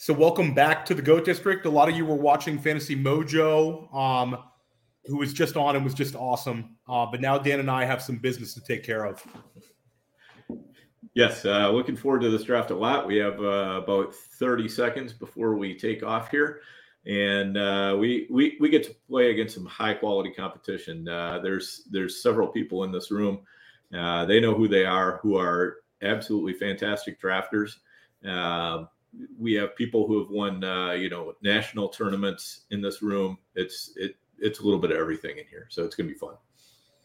So welcome back to the Goat District. A lot of you were watching Fantasy Mojo, um, who was just on and was just awesome. Uh, but now Dan and I have some business to take care of. Yes, uh, looking forward to this draft a lot. We have uh, about 30 seconds before we take off here, and uh, we, we we get to play against some high quality competition. Uh, there's there's several people in this room. Uh, they know who they are, who are absolutely fantastic drafters. We have people who have won, uh, you know, national tournaments in this room. It's it it's a little bit of everything in here, so it's gonna be fun.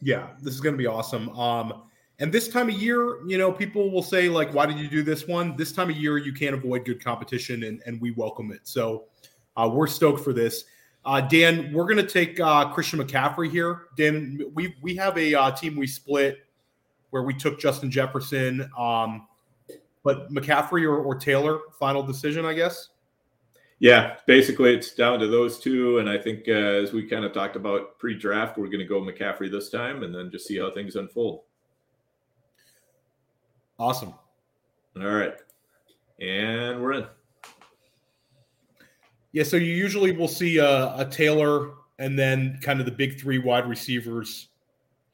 Yeah, this is gonna be awesome. Um, and this time of year, you know, people will say like, "Why did you do this one?" This time of year, you can't avoid good competition, and and we welcome it. So uh, we're stoked for this. Uh, Dan, we're gonna take uh, Christian McCaffrey here. Dan, we we have a uh, team we split where we took Justin Jefferson. Um, but McCaffrey or, or Taylor, final decision, I guess. Yeah, basically it's down to those two, and I think uh, as we kind of talked about pre-draft, we're going to go McCaffrey this time, and then just see how things unfold. Awesome. All right, and we're in. Yeah, so you usually will see a, a Taylor and then kind of the big three wide receivers.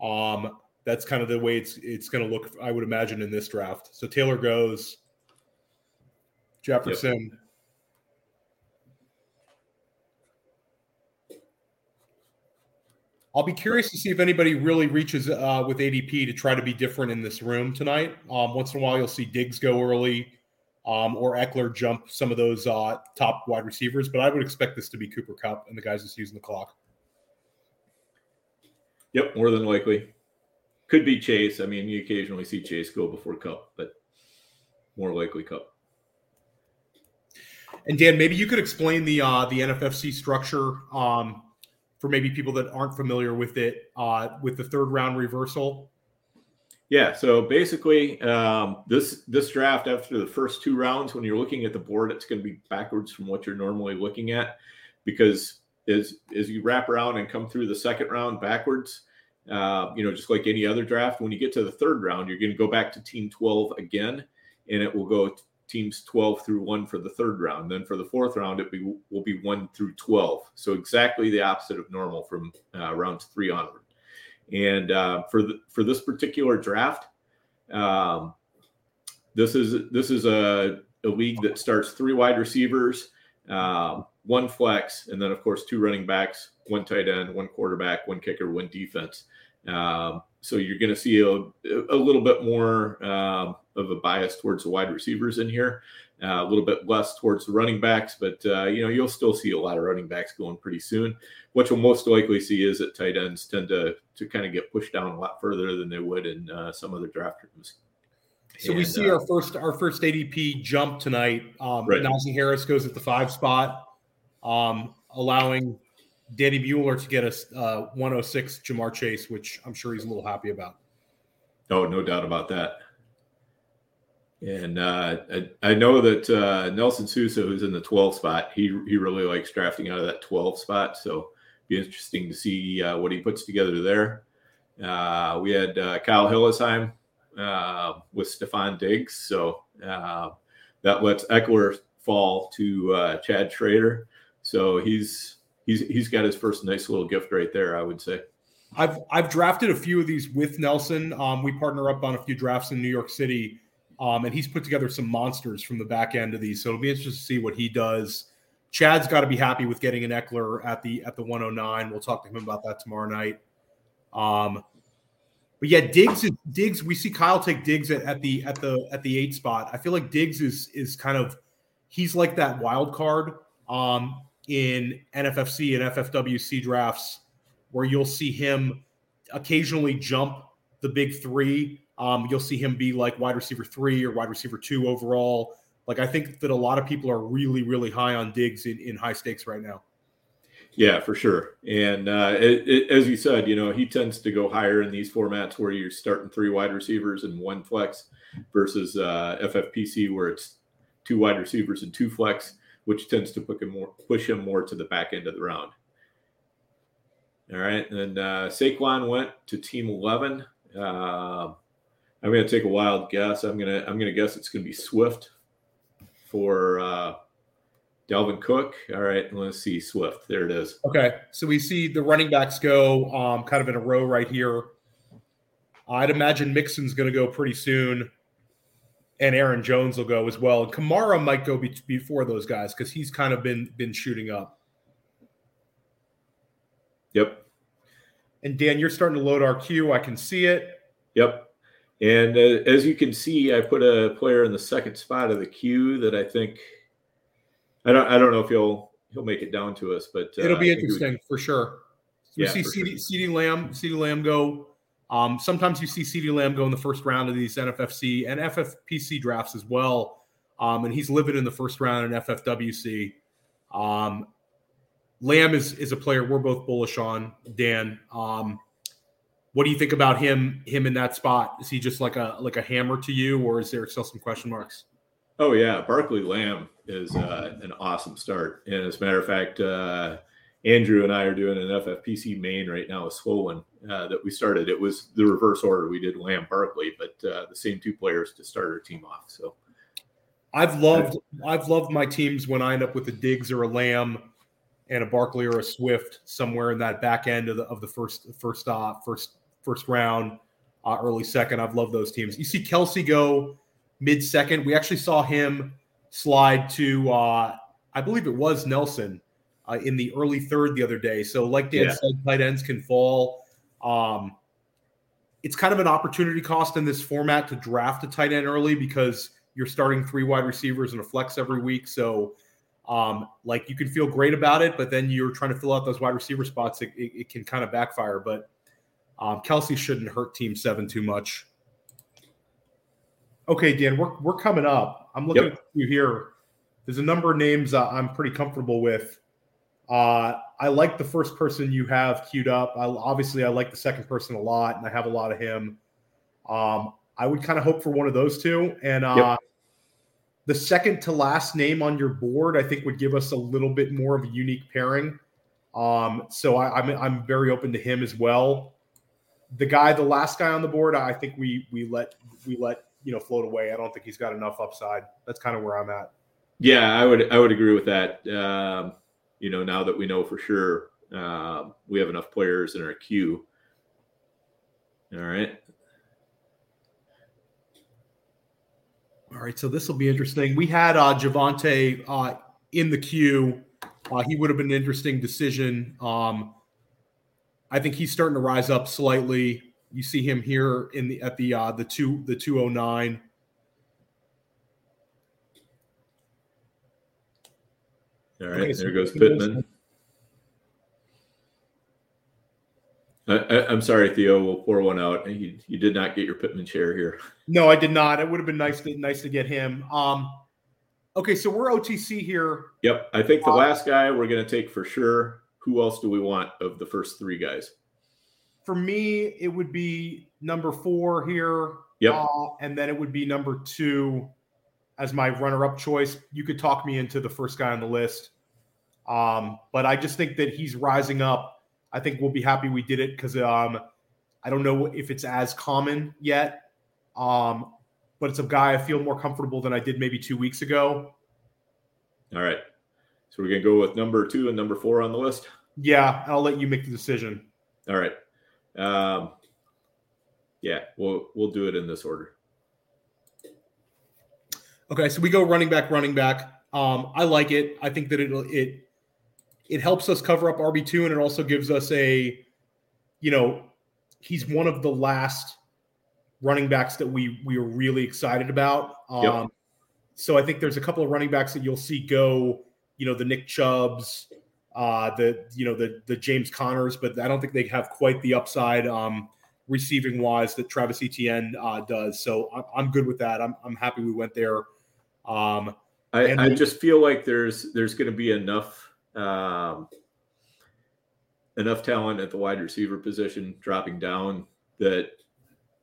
Um, that's kind of the way it's it's going to look. I would imagine in this draft. So Taylor goes, Jefferson. Yep. I'll be curious to see if anybody really reaches uh, with ADP to try to be different in this room tonight. Um, once in a while, you'll see Diggs go early, um, or Ekeler jump some of those uh, top wide receivers. But I would expect this to be Cooper Kupp and the guys just using the clock. Yep, more than likely. Could be Chase. I mean, you occasionally see Chase go before Kupp, but more likely Kupp. And Dan, maybe you could explain the uh, the NFFC structure um, for maybe people that aren't familiar with it uh, with the third round reversal. Yeah, so basically, um, this this draft after the first two rounds, when you're looking at the board, it's going to be backwards from what you're normally looking at, because as as you wrap around and come through the second round backwards, uh, you know, just like any other draft, when you get to the third round, you're going to go back to team 12 again, and it will go teams 12 through 1 for the third round. Then for the fourth round, it be, will be 1 through 12. So exactly the opposite of normal from uh, rounds 3 onward. And uh, for the, for this particular draft, um, this is this is a, a league that starts three wide receivers, uh, one flex, and then of course two running backs, one tight end, one quarterback, one kicker, one defense. Um, so you're going to see a, a, little bit more um, of a bias towards the wide receivers in here, uh, a little bit less towards the running backs, but uh, you know you'll still see a lot of running backs going pretty soon. What you'll most likely see is that tight ends tend to to kind of get pushed down a lot further than they would in uh, some other draft rooms. So and, we see uh, our first our first ADP jump tonight. Um, right. Najee Harris goes at the five spot, um, allowing Danny Bueller to get us uh, 106 Ja'Marr Chase, which I'm sure he's a little happy about. Oh, no doubt about that. And uh, I, I, know that uh, Nelson Sousa, who's in the 12 spot, he he really likes drafting out of that 12 spot. So be interesting to see uh, what he puts together there. Uh, we had uh, Kyle Hillesheim uh, with Stefon Diggs, so that lets Ekeler fall to Chad Schrader. So he's he's he's got his first nice little gift right there. I would say. I've I've drafted a few of these with Nelson. Um, we partner up on a few drafts in New York City, um, and he's put together some monsters from the back end of these. So it'll be interesting to see what he does. Chad's got to be happy with getting an Ekeler at the at the 109. We'll talk to him about that tomorrow night. Um, but yeah, Diggs is Diggs. We see Kyle take Diggs at, at the at the at the eight spot. I feel like Diggs is is kind of he's like that wild card. Um, in NFFC and FFWC drafts where you'll see him occasionally jump the big three. Um, you'll see him be like wide receiver three or wide receiver two overall. Like I think that a lot of people are really, really high on Diggs in, in high stakes right now. Yeah, for sure. And uh, it, it, as you said, you know, he tends to go higher in these formats where you're starting three wide receivers and one flex versus uh, FFPC where it's two wide receivers and two flex which tends to push him more, push him more to the back end of the round. All right, and uh, Saquon went to Team Eleven. Uh, I'm going to take a wild guess. I'm going to I'm going to guess it's going to be Swift for uh, Dalvin Cook. All right, let's see Swift. There it is. Okay, so we see the running backs go um, kind of in a row right here. I'd imagine Mixon's going to go pretty soon, and Aaron Jones will go as well. And Kamara might go be- before those guys because he's kind of been been shooting up. Yep. And Dan, you're starting to load our queue. I can see it. Yep. And uh, as you can see, I put a player in the second spot of the queue that I think I don't I don't know if he'll he'll make it down to us, but uh, it'll be interesting would, for sure. We yeah, see CD, sure. Lamb, CeeDee Lamb go. Um, sometimes you see CeeDee Lamb go in the first round of these NFFC and FFPC drafts as well. Um, and he's living in the first round in FFWC. Um, Lamb is is a player we're both bullish on. Dan, um, what do you think about him? Him in that spot? Is he just like a like a hammer to you, or is there still some question marks? Oh yeah, Barkley Lamb is uh, an awesome start, and as a matter of fact, uh, Andrew and I are doing an FFPC main right now, a slow one uh, that we started. It was the reverse order. We did Lamb Barkley, but uh, the same two players to start our team off. So I've loved I've loved my teams when I end up with a Diggs or a Lamb and a Barkley or a Swift somewhere in that back end of the of the first first uh, first first round, uh, early second. I've loved those teams. You see Kelce go mid second. We actually saw him slide to uh, I believe it was Nelson uh, in the early third the other day. So like Dan yeah. said, tight ends can fall. Um, it's kind of an opportunity cost in this format to draft a tight end early because you're starting three wide receivers and a flex every week. So um, like you can feel great about it, but then you're trying to fill out those wide receiver spots. It, it, it can kind of backfire. But um, Kelce shouldn't hurt Team Seven too much. Okay, Dan, we're we're coming up. I'm looking yep. at you here. There's a number of names uh, I'm pretty comfortable with. Uh, I like the first person you have queued up. I, obviously, I like the second person a lot, and I have a lot of him. Um, I would kind of hope for one of those two, and uh, yep the second to last name on your board, I think, would give us a little bit more of a unique pairing. Um, so I, am I'm, I'm very open to him as well. The guy, the last guy on the board, I think we we let we let you know float away. I don't think he's got enough upside. That's kind of where I'm at. Yeah, I would I would agree with that. Um, you know, now that we know for sure um, we have enough players in our queue. All right. All right, so this will be interesting. We had uh, Javonte uh, in the queue. Uh, he would have been an interesting decision. Um, I think he's starting to rise up slightly. You see him here in the at the uh, the two the two oh nine. All right, okay, there so goes Pittman. I, am sorry, Theo. We'll pour one out. You, you did not get your Pittman chair here. No, I did not. It would have been nice to nice to get him. Um, okay, so we're OTC here. Yep, I think the uh, last guy we're going to take for sure. Who else do we want of the first three guys? For me, it would be number four here. Yep, uh, and then it would be number two as my runner-up choice. You could talk me into the first guy on the list, um, but I just think that he's rising up I think we'll be happy we did it because um, I don't know if it's as common yet, um, but it's a guy I feel more comfortable than I did maybe two weeks ago. All right. So we're going to go with number two and number four on the list? Yeah. I'll let you make the decision. All right. Um, yeah, we'll we'll do it in this order. Okay, so we go running back, running back. Um, I like it. I think that it it it helps us cover up RB2 and it also gives us a, you know, he's one of the last running backs that we we are really excited about. Um, yep. So I think there's a couple of running backs that you'll see go, you know, the Nick Chubbs, uh, the you know the the James Connors, but I don't think they have quite the upside um, receiving wise that Travis Etienne uh, does. So I'm, I'm good with that. I'm I'm happy we went there. Um, I, I just feel like there's there's going to be enough um, enough talent at the wide receiver position dropping down that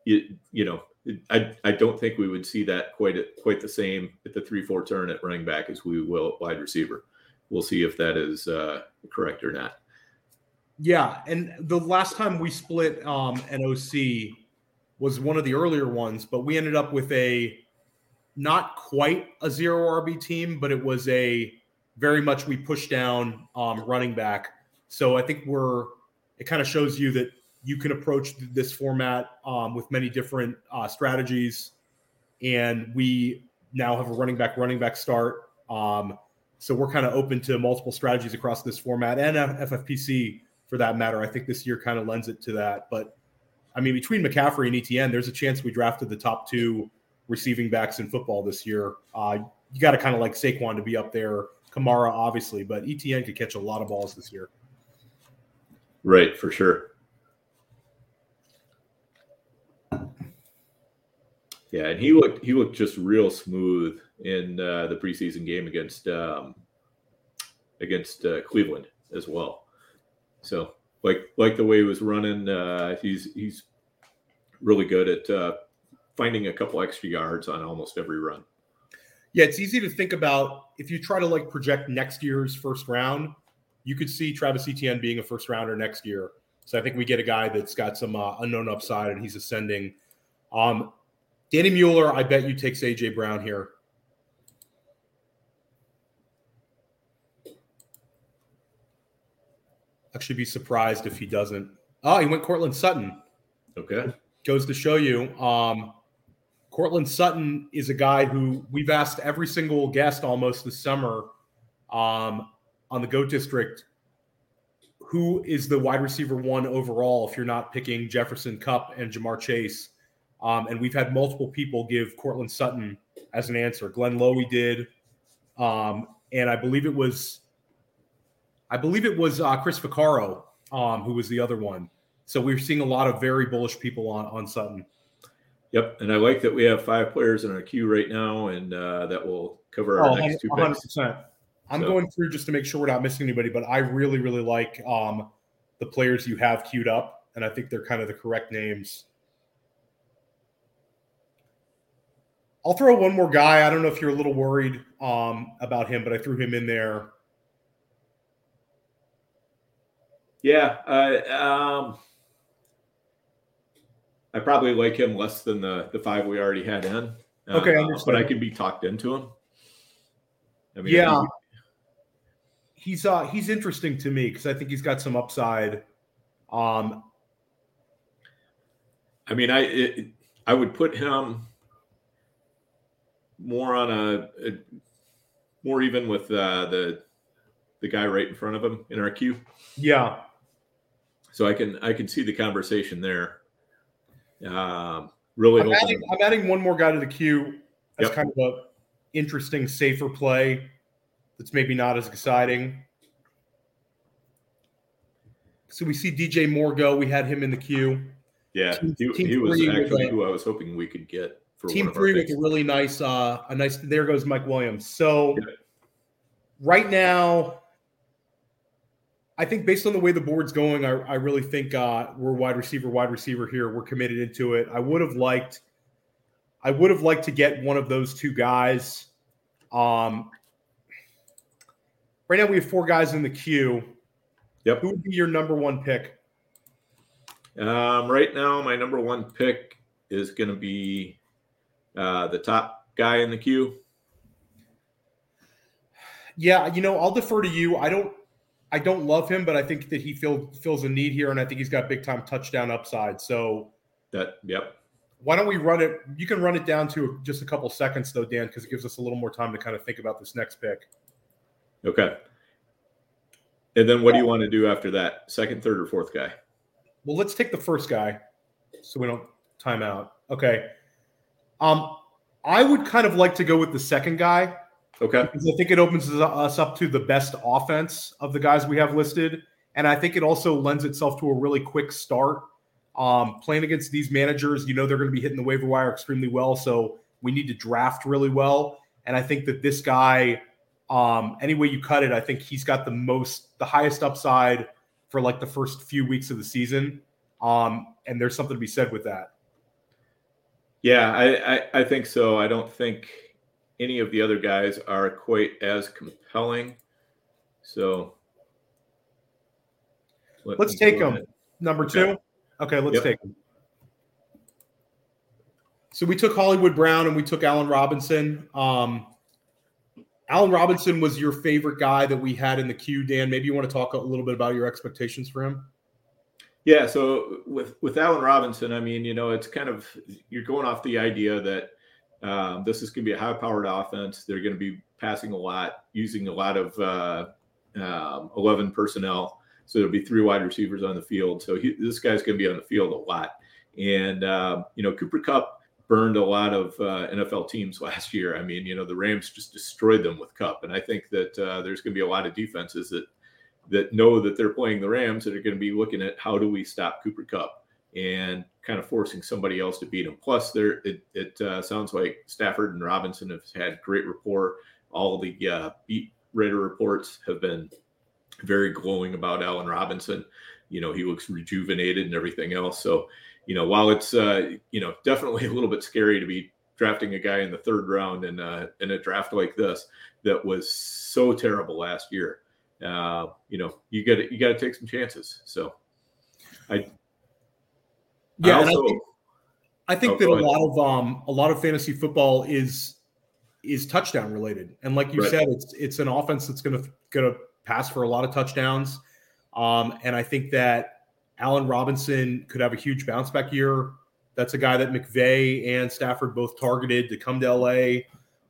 it, you know, I, I don't think we would see that quite quite the same at the three four turn at running back as we will at wide receiver. We'll see if that is uh, correct or not. Yeah, and the last time we split um, an OC was one of the earlier ones, but we ended up with a not quite a zero RB team, but it was a very much we push down um, running back. So I think we're it kind of shows you that you can approach this format um, with many different uh, strategies, and we now have a running back running back start. Um, so we're kind of open to multiple strategies across this format and FFPC for that matter. I think this year kind of lends it to that. But I mean, between McCaffrey and ETN, there's a chance we drafted the top two receiving backs in football this year. Uh, you got to kind of like Saquon to be up there, Kamara obviously, but ETN could catch a lot of balls this year. Right, for sure. Yeah, and he looked he looked just real smooth in uh, the preseason game against um, against uh, Cleveland as well. So like like the way he was running, uh, he's he's really good at uh, finding a couple extra yards on almost every run. Yeah, it's easy to think about if you try to like project next year's first round. You could see Travis Etienne being a first rounder next year. So I think we get a guy that's got some uh, unknown upside and he's ascending. Um, Danny Mueller, I bet you takes AJ Brown here. Actually, be surprised if he doesn't. Oh, he went Courtland Sutton. Okay. Goes to show you. Um, Courtland Sutton is a guy who we've asked every single guest almost this summer um, on the GOAT District who is the wide receiver one overall if you're not picking Jefferson Kupp and Ja'Marr Chase. Um, and we've had multiple people give Courtland Sutton as an answer. Glenn Lowy did. Um, and I believe it was I believe it was uh, Chris Vaccaro um, who was the other one. So we're seeing a lot of very bullish people on on Sutton. Yep, and I like that we have five players in our queue right now, and uh, that will cover our oh, next two 100%. picks. I'm so. going through just to make sure we're not missing anybody, but I really, really like um, the players you have queued up, and I think they're kind of the correct names. I'll throw one more guy. I don't know if you're a little worried um, about him, but I threw him in there. Yeah, uh, um, I probably like him less than the the five we already had in. Uh, okay, but I could be talked into him. I mean, yeah, he's uh he's interesting to me because I think he's got some upside. Um, I mean, I it, I would put him more on a, a more even with uh, the the guy right in front of him in our queue. Yeah. So I can I can see the conversation there. Um, really, I'm adding, I'm adding, one more guy to the queue. That's yep. kind of a interesting, safer play. That's maybe not as exciting. So we see DJ Moore go. We had him in the queue. Yeah, team, he, team he was actually who I was hoping we could get for team three with a really nice, uh, a nice. There goes Mike Williams. So yeah. right now, I think based on the way the board's going, I, I really think uh, we're wide receiver, wide receiver here. We're committed into it. I would have liked, I would have liked to get one of those two guys. Um, right now we have four guys in the queue. Yep. Who would be your number one pick? Um, right now, my number one pick is going to be uh, the top guy in the queue. Yeah, you know, I'll defer to you. I don't I don't love him, but I think that he feel, fills a need here, and I think he's got big time touchdown upside. So that, yep. Why don't we run it? You can run it down to just a couple seconds, though, Dan, because it gives us a little more time to kind of think about this next pick. Okay. And then what do you want to do after that? Second, third, or fourth guy? Well, let's take the first guy so we don't time out. Okay. Um, I would kind of like to go with the second guy Okay. Because I think it opens us up to the best offense of the guys we have listed. And I think it also lends itself to a really quick start. Um, playing against these managers, you know, they're going to be hitting the waiver wire extremely well. So we need to draft really well. And I think that this guy, um, any way you cut it, I think he's got the most, the highest upside for like the first few weeks of the season. Um, and there's something to be said with that. Yeah, I, I, I think so. I don't think any of the other guys are quite as compelling. So let us take them. Number two. Okay, okay let's yep. take them. So we took Hollywood Brown and we took Allen Robinson. Um, Allen Robinson was your favorite guy that we had in the queue, Dan. Maybe you want to talk a little bit about your expectations for him. Yeah, so with with Allen Robinson, I mean, you know, it's kind of you're going off the idea that um, this is going to be a high-powered offense. They're going to be passing a lot, using a lot of uh, um, 11 personnel. So there'll be three wide receivers on the field. So he, this guy's going to be on the field a lot. And uh, you know, Cooper Kupp burned a lot of uh, NFL teams last year. I mean, you know, the Rams just destroyed them with Kupp. and I think that uh, there's going to be a lot of defenses that that know that they're playing the Rams that are going to be looking at how do we stop Cooper Kupp and kind of forcing somebody else to beat him. Plus, there it, it uh, sounds like Stafford and Robinson have had great rapport. All the uh, beat writer reports have been very glowing about Allen Robinson. You know, he looks rejuvenated and everything else. So you know, while it's uh, you know definitely a little bit scary to be drafting a guy in the third round in a, in a draft like this that was so terrible last year, uh, you know, you got you got to take some chances. So, I yeah, I, also, I think, I think oh, that a lot of um a lot of fantasy football is is touchdown related, and like you right. said, it's it's an offense that's gonna gonna pass for a lot of touchdowns. Um, and I think that Allen Robinson could have a huge bounce back year. That's a guy that McVay and Stafford both targeted to come to LA.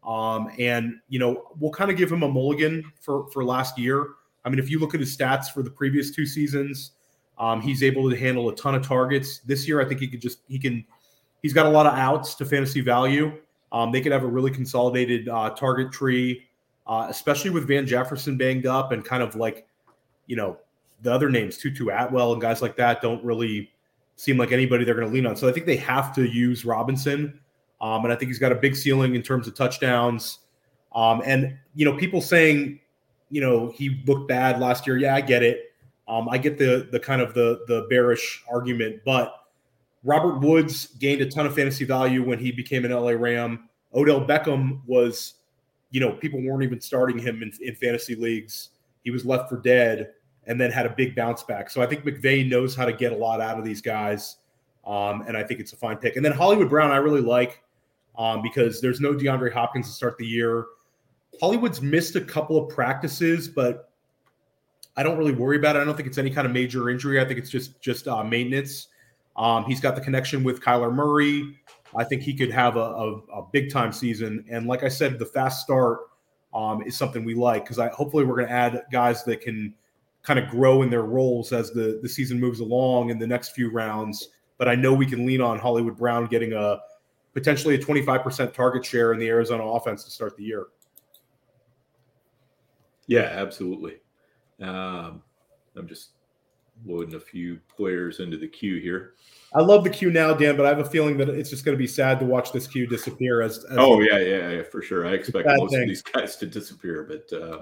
Um, and you know, we'll kind of give him a mulligan for for last year. I mean, if you look at his stats for the previous two seasons, um, he's able to handle a ton of targets. This year, I think he could just he can he's got a lot of outs to fantasy value. Um, they could have a really consolidated uh, target tree, uh, especially with Van Jefferson banged up and kind of like, you know, the other names, Tutu Atwell and guys like that, don't really seem like anybody they're going to lean on. So I think they have to use Robinson. Um, and I think he's got a big ceiling in terms of touchdowns. Um, and, you know, people saying, you know, he looked bad last year. Yeah, I get it. Um, I get the the kind of the the bearish argument, but Robert Woods gained a ton of fantasy value when he became an LA Ram. Odell Beckham was, you know, people weren't even starting him in, in fantasy leagues. He was left for dead and then had a big bounce back. So I think McVay knows how to get a lot out of these guys. Um, and I think it's a fine pick. And then Hollywood Brown, I really like um, because there's no DeAndre Hopkins to start the year. Hollywood's missed a couple of practices, but I don't really worry about it. I don't think it's any kind of major injury. I think it's just just uh, maintenance. Um, he's got the connection with Kyler Murray. I think he could have a, a, a big time season. And like I said, the fast start um, is something we like because I hopefully we're going to add guys that can – kind of grow in their roles as the, the season moves along in the next few rounds. But I know we can lean on Hollywood Brown getting a potentially a 25% target share in the Arizona offense to start the year. Yeah, absolutely. Um, I'm just loading a few players into the queue here. I love the queue now, Dan, but I have a feeling that it's just going to be sad to watch this queue disappear. As, as oh yeah, yeah, yeah, for sure. I expect most thing. of these guys to disappear, but uh,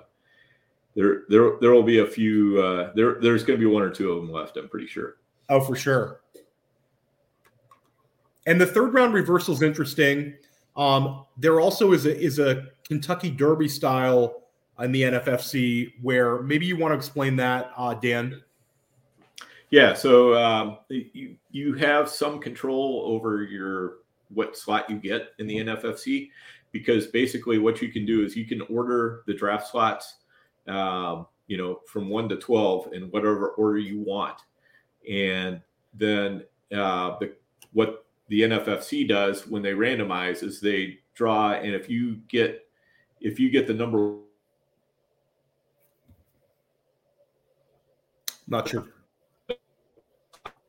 there there there will be a few. Uh, there there's going to be one or two of them left. I'm pretty sure. Oh, for sure. And the third round reversal is interesting. Um, there also is a is a Kentucky Derby style in the NFFC where maybe you want to explain that, uh, Dan. Yeah, so um, you you have some control over your what slot you get in the NFFC because basically what you can do is you can order the draft slots um, you know, from one to 12 in whatever order you want. And then uh, the, what the NFFC does when they randomize is they draw, and if you get if you get the number, not sure.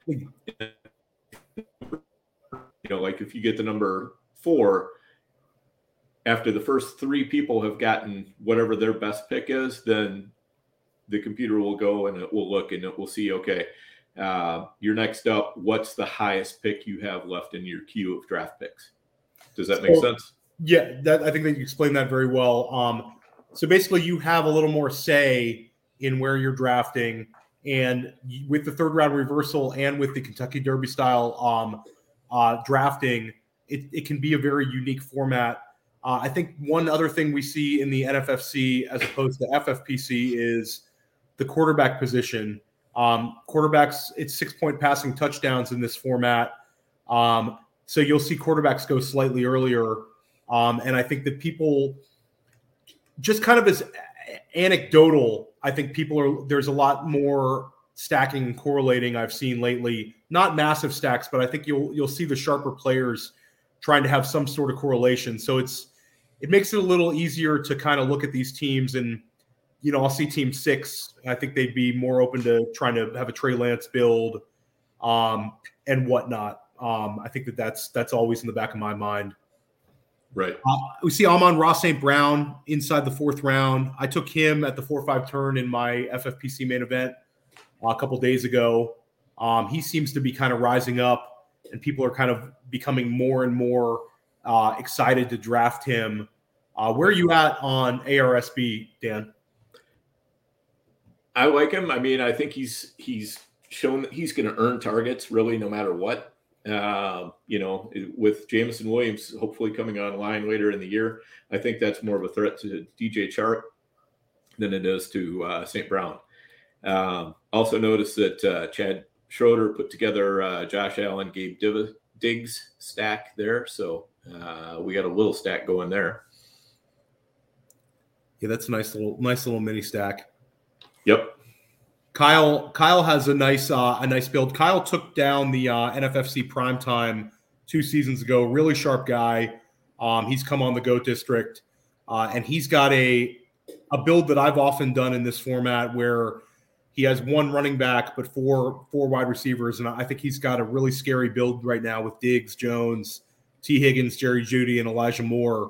You know, like if you get the number four, after the first three people have gotten whatever their best pick is, then the computer will go and it will look and it will see, okay, uh, you're next up. What's the highest pick you have left in your queue of draft picks? Does that make so, sense? Yeah, that, I think that you explained that very well. Um, so basically, you have a little more say in where you're drafting, and with the third round reversal and with the Kentucky Derby style um, uh, drafting, it, it can be a very unique format uh, I think one other thing we see in the NFFC as opposed to FFPC is the quarterback position. Um, quarterbacks, it's six point passing touchdowns in this format. Um, so you'll see quarterbacks go slightly earlier. Um, and I think that people, just kind of as anecdotal, I think people are there's a lot more stacking and correlating I've seen lately. Not massive stacks, but I think you'll you'll see the sharper players trying to have some sort of correlation. So it's it makes it a little easier to kind of look at these teams and you know I'll see team six. I think they'd be more open to trying to have a Trey Lance build um, and whatnot. Um, I think that that's that's always in the back of my mind. Right. Uh, we see Amon-Ra St. Brown inside the fourth round. I took him at the four-five turn in my FFPC main event uh, a couple days ago. Um, he seems to be kind of rising up, and people are kind of becoming more and more uh, excited to draft him. Uh, where are you at on ARSB, Dan? I like him. I mean, I think he's he's shown that he's going to earn targets really no matter what. Uh, you know, with Jameson Williams hopefully coming online later in the year, I think that's more of a threat to DJ Chark than it is to uh, St. Brown. Um, also, notice that uh, Chad Schroeder put together uh, Josh Allen, Gabe Div- Diggs stack there, so uh, we got a little stack going there. Yeah, that's a nice little nice little mini stack. Yep. Kyle Kyle has a nice uh, a nice build. Kyle took down the uh, NFFC prime time two seasons ago. Really sharp guy. Um, he's come on the Goat District, uh, and he's got a a build that I've often done in this format where he has one running back but four four wide receivers, and I think he's got a really scary build right now with Diggs, Jones, Tee Higgins, Jerry Jeudy, and Elijah Moore.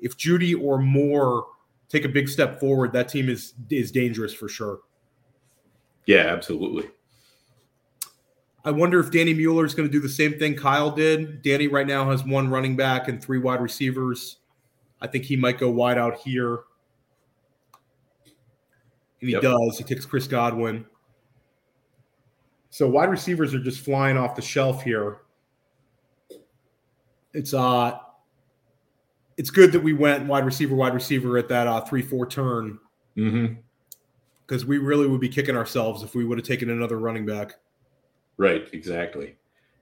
If Jeudy or Moore take a big step forward, that team is is dangerous for sure. Yeah, absolutely. I wonder if Danny Mueller is going to do the same thing Kyle did. Danny right now has one running back and three wide receivers. I think he might go wide out here. And he yep. does. He takes Chris Godwin. So wide receivers are just flying off the shelf here. It's uh it's good that we went wide receiver, wide receiver at that uh three four turn. Mm-hmm because we really would be kicking ourselves if we would have taken another running back. Right, exactly.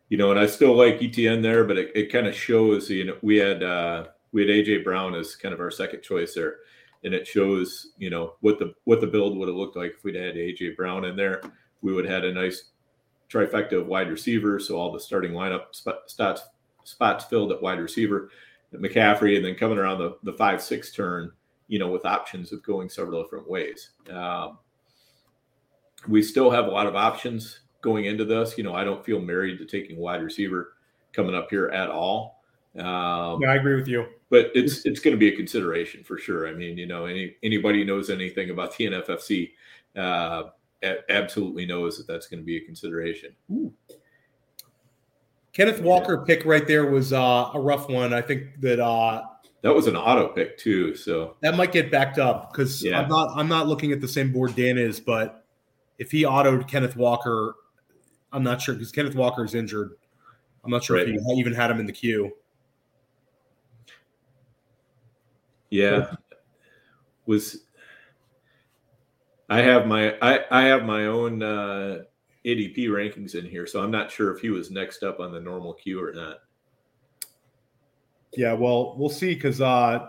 You know, and I still like ETN there, but it, it kind of shows. You know, we had uh, we had AJ Brown as kind of our second choice there, and it shows you know what the what the build would have looked like if we'd had AJ Brown in there. We would have had a nice trifecta of wide receivers, so all the starting lineup spots spots filled at wide receiver, McCaffrey, and then coming around the the five six turn you know, with options of going several different ways. Um, we still have a lot of options going into this. You know, I don't feel married to taking wide receiver coming up here at all. Um, yeah, I agree with you. But it's it's going to be a consideration for sure. I mean, you know, any anybody knows anything about the NFFC, uh, a- absolutely knows that that's going to be a consideration. Ooh. Kenneth Walker pick right there was uh, a rough one. I think that uh, that was an auto pick too, so that might get backed up because yeah. I'm not I'm not looking at the same board Dan is, but if he autoed Kenneth Walker, I'm not sure because Kenneth Walker is injured. I'm not sure right. if he even had him in the queue. Yeah, was I have my I I have my own uh, ADP rankings in here, so I'm not sure if he was next up on the normal queue or not. Yeah, well, we'll see because uh,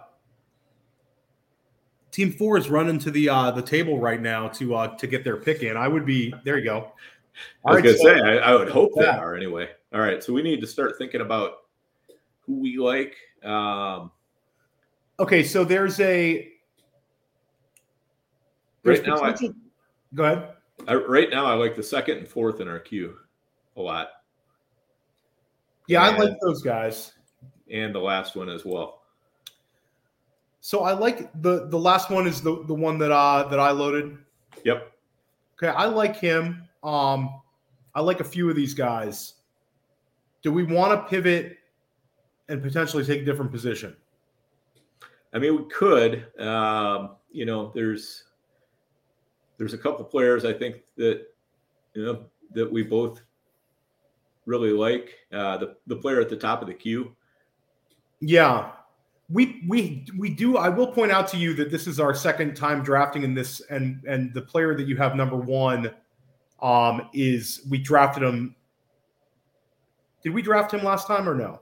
Team Four is running to the uh, the table right now to uh, to get their pick in. I would be there. You go. I was right, gonna so, say I, I, would hope they are anyway. All right, so we need to start thinking about who we like. Um, okay, so there's a there's right now. I, go ahead. I, right now, I like the second and fourth in our queue a lot. Yeah, and, I like those guys and the last one as well. So I like the the last one is the the one that uh that I loaded. Yep. Okay, I like him. Um I like a few of these guys. Do we want to pivot and potentially take a different position? I mean, we could. Um, you know, there's there's a couple players I think that you know that we both really like. Uh, the the player at the top of the queue, yeah. We we we do I will point out to you that this is our second time drafting in this and and the player that you have number 1 um is we drafted him Did we draft him last time or no?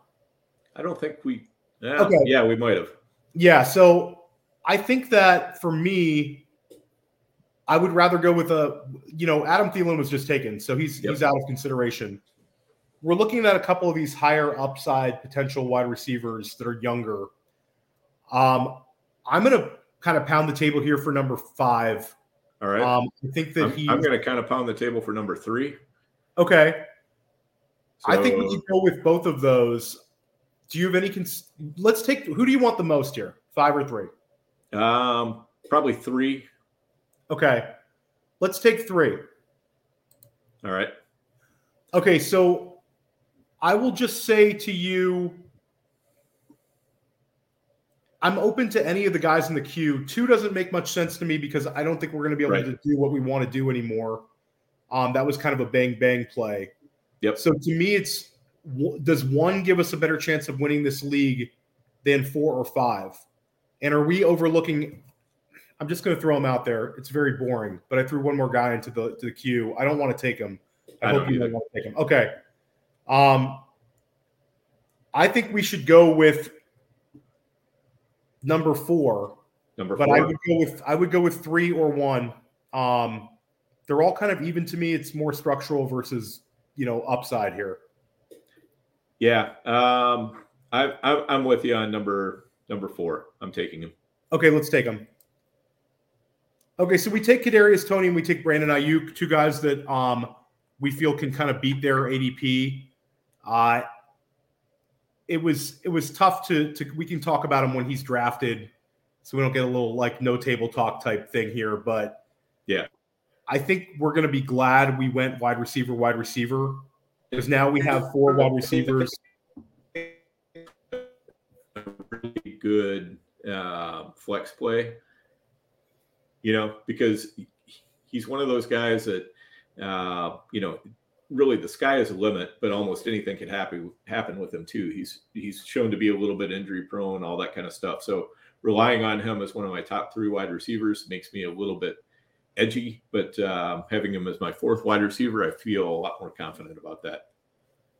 I don't think we yeah, okay. yeah, we might have. Yeah, so I think that for me, I would rather go with a, you know, Adam Thielen was just taken, so he's yep. he's out of consideration. We're looking at a couple of these higher upside potential wide receivers that are younger. Um, I'm going to kind of pound the table here for number five. All right. Um, I think that I'm, he. I'm going to kind of pound the table for number three. Okay. So, I think we can go with both of those. Do you have any? Cons- Let's take. Who do you want the most here? Five or three? Um, probably three. Okay. Let's take three. All right. Okay, so I will just say to you, I'm open to any of the guys in the queue. Two doesn't make much sense to me because I don't think we're going to be able right. to do what we want to do anymore. Um, that was kind of a bang bang play. Yep. So to me, it's does one give us a better chance of winning this league than four or five? And are we overlooking? I'm just going to throw him out there. It's very boring, but I threw one more guy into the to the queue. I don't want to take him. I, I hope you don't want to take him. Okay. Um, I think we should go with number four. Number but four. I would go with I would go with three or one. Um, they're all kind of even to me. It's more structural versus you know upside here. Yeah, um, I, I I'm with you on number number four. I'm taking him. Okay, let's take him. Okay, so we take Kadarius Toney and we take Brandon Aiyuk, two guys that um we feel can kind of beat their ADP. Uh, it was it was tough to to we can talk about him when he's drafted, so we don't get a little like no table talk type thing here. But yeah, I think we're going to be glad we went wide receiver, wide receiver, because now we have four wide receivers. A really good uh, flex play, you know, because he's one of those guys that uh, you know really the sky is a limit, but almost anything can happen happen with him too. He's he's shown to be a little bit injury prone, all that kind of stuff. So relying on him as one of my top three wide receivers makes me a little bit edgy, but uh, having him as my fourth wide receiver, I feel a lot more confident about that.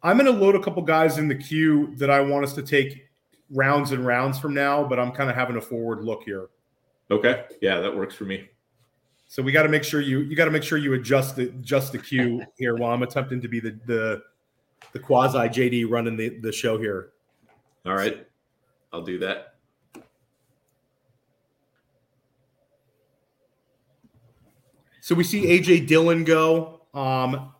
I'm going to load a couple guys in the queue that I want us to take rounds and rounds from now, but I'm kind of having a forward look here. Okay, yeah, that works for me. So we got to make sure you you got to make sure you adjust the adjust the queue here while I'm attempting to be the the the quasi JD running the the show here. All right, I'll do that. So we see AJ Dillon go. Um,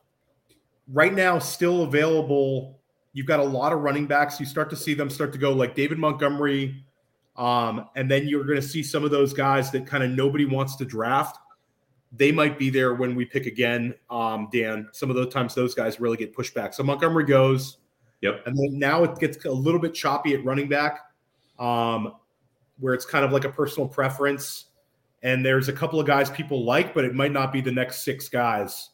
right now, still available. You've got a lot of running backs. You start to see them start to go like David Montgomery, um, and then you're going to see some of those guys that kind of nobody wants to draft they might be there when we pick again, um, Dan. Some of those times those guys really get pushed back. So Montgomery goes. Yep. And then now it gets a little bit choppy at running back, um, where it's kind of like a personal preference. And there's a couple of guys people like, but it might not be the next six guys.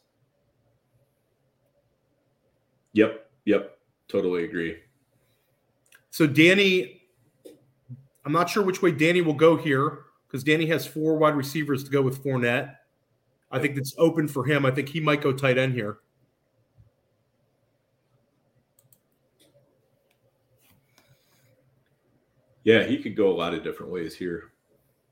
Yep. Yep. Totally agree. So Danny, I'm not sure which way Danny will go here because Danny has four wide receivers to go with Fournette. I think it's open for him. I think he might go tight end here. Yeah, he could go a lot of different ways here.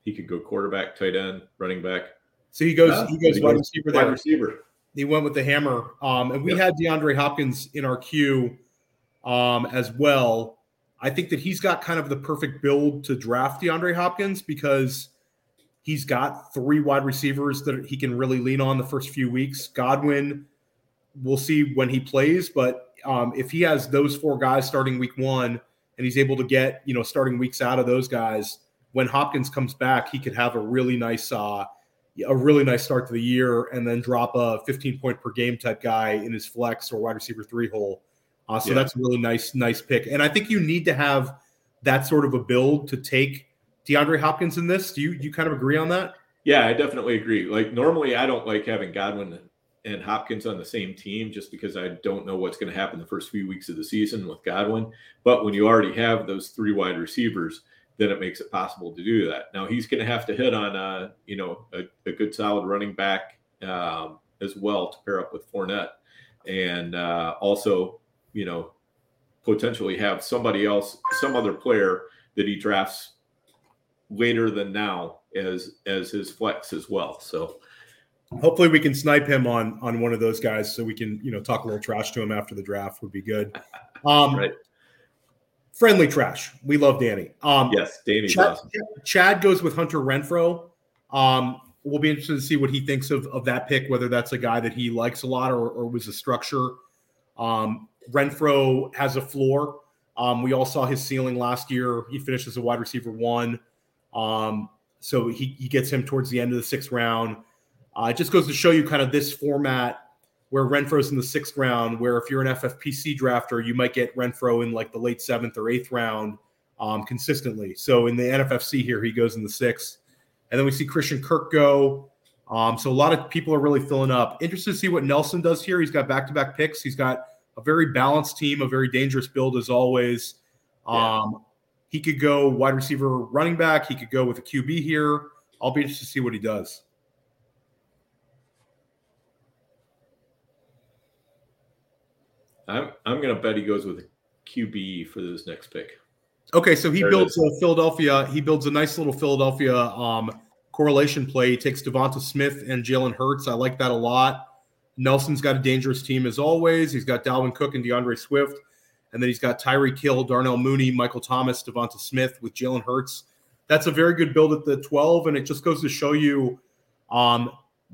He could go quarterback, tight end, running back. So he goes. Uh, he goes wide receiver. Wide receiver. He went with the hammer. Um, and we yep. had DeAndre Hopkins in our queue um, as well. I think that he's got kind of the perfect build to draft DeAndre Hopkins because He's got three wide receivers that he can really lean on the first few weeks. Godwin, we'll see when he plays, but um, if he has those four guys starting week one and he's able to get you know starting weeks out of those guys, when Hopkins comes back, he could have a really nice uh, a really nice start to the year and then drop a 15 point per game type guy in his flex or wide receiver three hole. Uh, so yeah. that's a really nice nice pick, and I think you need to have that sort of a build to take DeAndre Hopkins in this. Do you you kind of agree on that? Yeah, I definitely agree. Like normally, I don't like having Godwin and Hopkins on the same team just because I don't know what's going to happen the first few weeks of the season with Godwin. But when you already have those three wide receivers, then it makes it possible to do that. Now he's going to have to hit on a you know a, a good solid running back um, as well to pair up with Fournette, and uh, also you know potentially have somebody else, some other player that he drafts later than now as as his flex as well. So hopefully we can snipe him on on one of those guys so we can you know talk a little trash to him after the draft would be good. Um, right. Friendly trash. We love Danny. Um, yes, Danny. Chad, awesome. Chad goes with Hunter Renfrow. Um, we'll be interested to see what he thinks of, of that pick, whether that's a guy that he likes a lot or, or was a structure. Um, Renfrow has a floor. Um, we all saw his ceiling last year. He finished as a wide receiver one. Um, so he, he gets him towards the end of the sixth round. Uh, it just goes to show you kind of this format where Renfrow's in the sixth round, where if you're an FFPC drafter, you might get Renfrow in like the late seventh or eighth round um, consistently. So in the NFFC here, he goes in the sixth. And then we see Christian Kirk go. Um, so a lot of people are really filling up. Interested to see what Nelson does here. He's got back to back picks. He's got a very balanced team, a very dangerous build as always. Um, he could go wide receiver, running back. He could go with a QB here. I'll be interested to see what he does. I'm I'm gonna bet he goes with a QB for this next pick. Okay, so he there builds a Philadelphia. He builds a nice little Philadelphia um, correlation play. He takes DeVonta Smith and Jalen Hurts. I like that a lot. Nelson's got a dangerous team as always. He's got Dalvin Cook and D'Andre Swift. And then he's got Tyreek Hill, Darnell Mooney, Michael Thomas, Devonta Smith with Jalen Hurts. That's a very good build at the 12. And it just goes to show you um,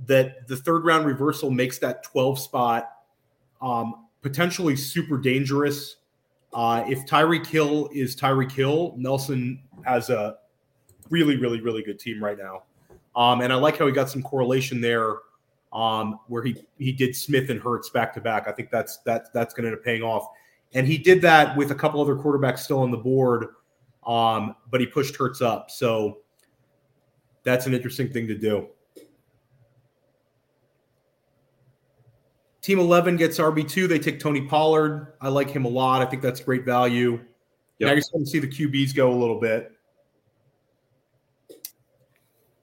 that the third round reversal makes that 12 spot um, potentially super dangerous. Uh, if Tyreek Hill is Tyreek Hill, Nelson has a really, really, really good team right now. Um, and I like how he got some correlation there um, where he he did Smith and Hurts back to back. I think that's that's that's going to end up paying off. And he did that with a couple other quarterbacks still on the board, um, but he pushed Hurts up. So that's an interesting thing to do. Team 11 gets RB2. They take Tony Pollard. I like him a lot. I think that's great value. Yep. Now you're starting to see the QBs go a little bit.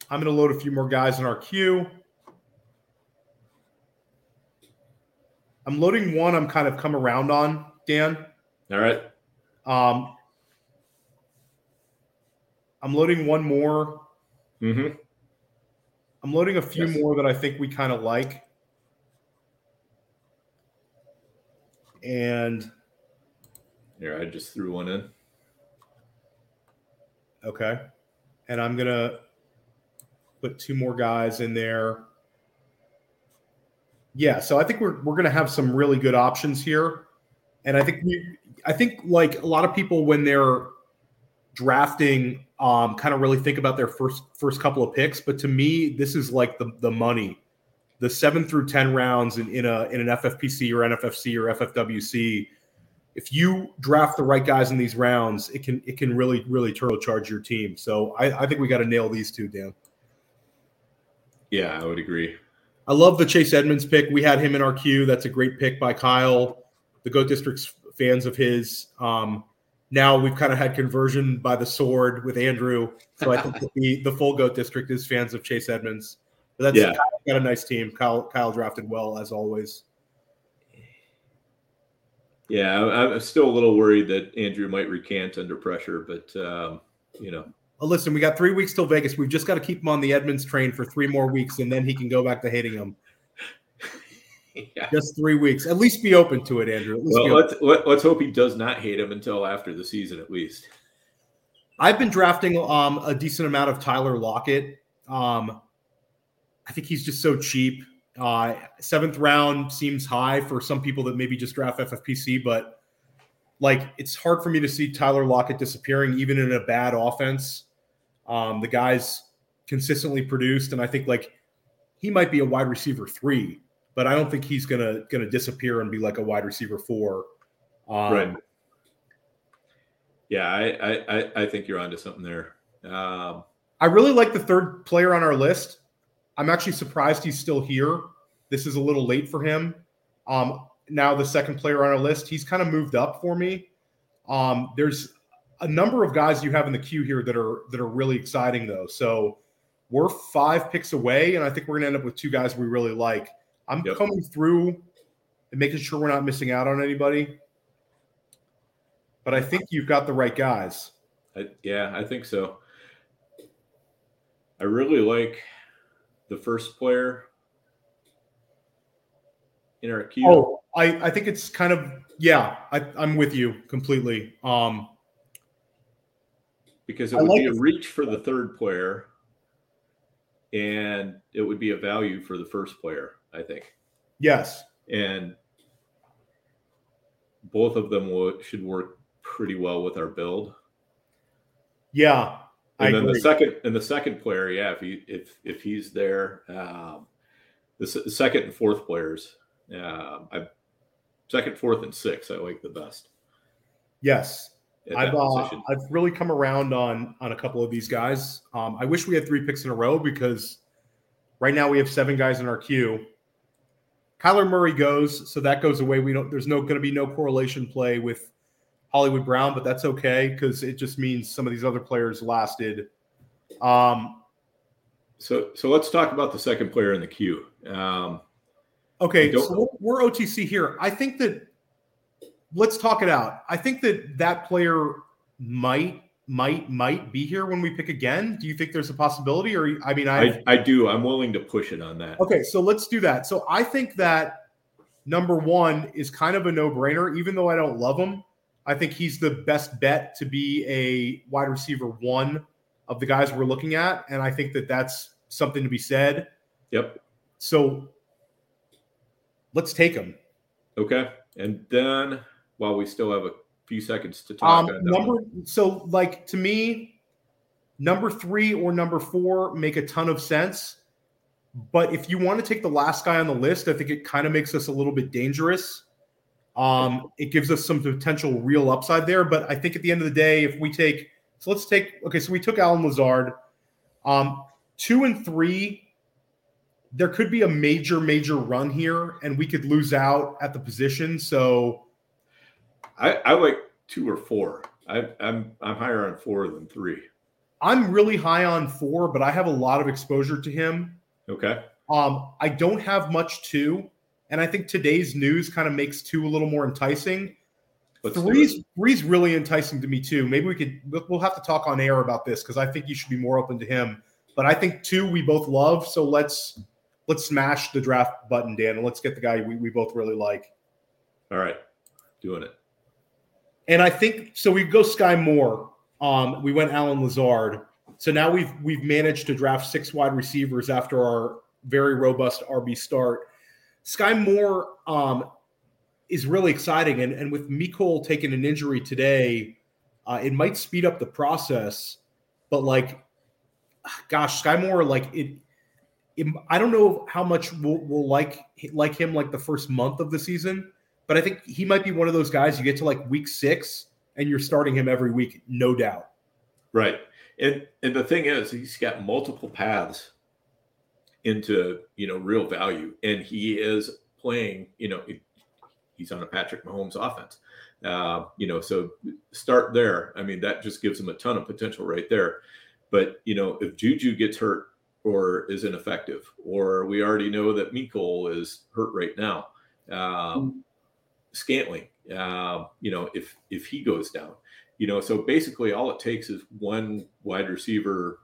I'm going to load a few more guys in our queue. I'm loading one I'm kind of come around on, Dan. All right. Um, I'm loading one more. Mm-hmm. I'm loading a few yes. more that I think we kind of like. And here, I just threw one in. Okay. And I'm going to put two more guys in there. Yeah, so I think we're we're going to have some really good options here. And I think we I think like a lot of people when they're drafting um, kind of really think about their first first couple of picks, but to me this is like the the money the seven through ten rounds in, in a in an FFPC or NFFC or FFWC, if you draft the right guys in these rounds, it can it can really really turbocharge your team. So I, I think we got to nail these two, Dan. Yeah, I would agree. I love the Chase Edmonds pick. We had him in our queue. That's a great pick by Kyle. The Goat District's fans of his. Um, now we've kind of had conversion by the sword with Andrew. So I think the, the full Goat District is fans of Chase Edmonds. But that's yeah. got a nice team. Kyle Kyle drafted well as always. Yeah, I'm still a little worried that Andrew might recant under pressure, but um, you know. Well, listen, we got three weeks till Vegas. We've just got to keep him on the Edmonds train for three more weeks, and then he can go back to hating him. yeah. Just three weeks. At least be open to it, Andrew. well, let's let, us let us hope he does not hate him until after the season, at least. I've been drafting um, a decent amount of Tyler Lockett. Um, I think he's just so cheap. Uh, seventh round seems high for some people that maybe just draft FFPC, but like it's hard for me to see Tyler Lockett disappearing even in a bad offense. Um, the guy's consistently produced, and I think like he might be a wide receiver three, but I don't think he's gonna gonna disappear and be like a wide receiver four. Um, right. Yeah, I, I I think you're onto something there. Um, I really like the third player on our list. I'm actually surprised he's still here. This is a little late for him. Um, now the second player on our list, he's kind of moved up for me. Um, there's a number of guys you have in the queue here that are that are really exciting though. So we're five picks away, and I think we're gonna end up with two guys we really like. I'm yep. coming through and making sure we're not missing out on anybody. But I think you've got the right guys. I, yeah, I think so. I really like the first player in our queue. Oh, I, I think it's kind of yeah, I, I'm with you completely. Um, because it would like be a reach for the third player, and it would be a value for the first player. I think. Yes. And both of them will, should work pretty well with our build. Yeah. And I then agree. the second and the second player, yeah, if he if if he's there, um, the, the second and fourth players, uh, I second, fourth, and sixth, I like the best. Yes, I've uh, I've really come around on on a couple of these guys. Um, I wish we had three picks in a row because right now we have seven guys in our queue. Kyler Murray goes, so that goes away. We don't. There's no going to be no correlation play with Hollywood Brown, but that's okay because it just means some of these other players lasted. Um, so so let's talk about the second player in the queue. Um, okay, so we're OTC here. I think that let's talk it out. I think that that player might might might be here when we pick again. Do you think there's a possibility, or I mean, I I do. I'm willing to push it on that. Okay, so let's do that. So I think that number one is kind of a no brainer, even though I don't love him. I think he's the best bet to be a wide receiver one of the guys we're looking at, and I think that that's something to be said. Yep. So let's take him. Okay, and then while we still have a few seconds to talk. Um, number so like to me, number three or number four make a ton of sense. But if you want to take the last guy on the list, I think it kind of makes us a little bit dangerous. Um, it gives us some potential real upside there. But I think at the end of the day, if we take so let's take okay, so we took Allen Lazard. Um, two and three, there could be a major, major run here, and we could lose out at the position. So I, I like two or four. I, I'm I'm higher on four than three. I'm really high on four, but I have a lot of exposure to him. Okay. Um, I don't have much two, and I think today's news kind of makes two a little more enticing. Let's three's three's really enticing to me too. Maybe we could we'll have to talk on air about this because I think you should be more open to him. But I think two we both love, so let's let's smash the draft button, Dan, and let's get the guy we, we both really like. All right, doing it. And I think so. We go Skyy Moore. Um, we went Allen Lazard. So now we've we've managed to draft six wide receivers after our very robust RB start. Skyy Moore um, is really exciting, and and with Mecole taking an injury today, uh, it might speed up the process. But like, gosh, Skyy Moore, like it, it I don't know how much we'll, we'll like like him like the first month of the season but I think he might be one of those guys you get to like week six and you're starting him every week, no doubt. Right. And and the thing is, he's got multiple paths into you know real value, and he is playing. You know, he's on a Patrick Mahomes offense. Uh, you know, so start there. I mean, that just gives him a ton of potential right there. But you know, if Juju gets hurt or is ineffective, or we already know that Mecole is hurt right now, um, Scantling, uh, you know, if if he goes down, you know, so basically all it takes is one wide receiver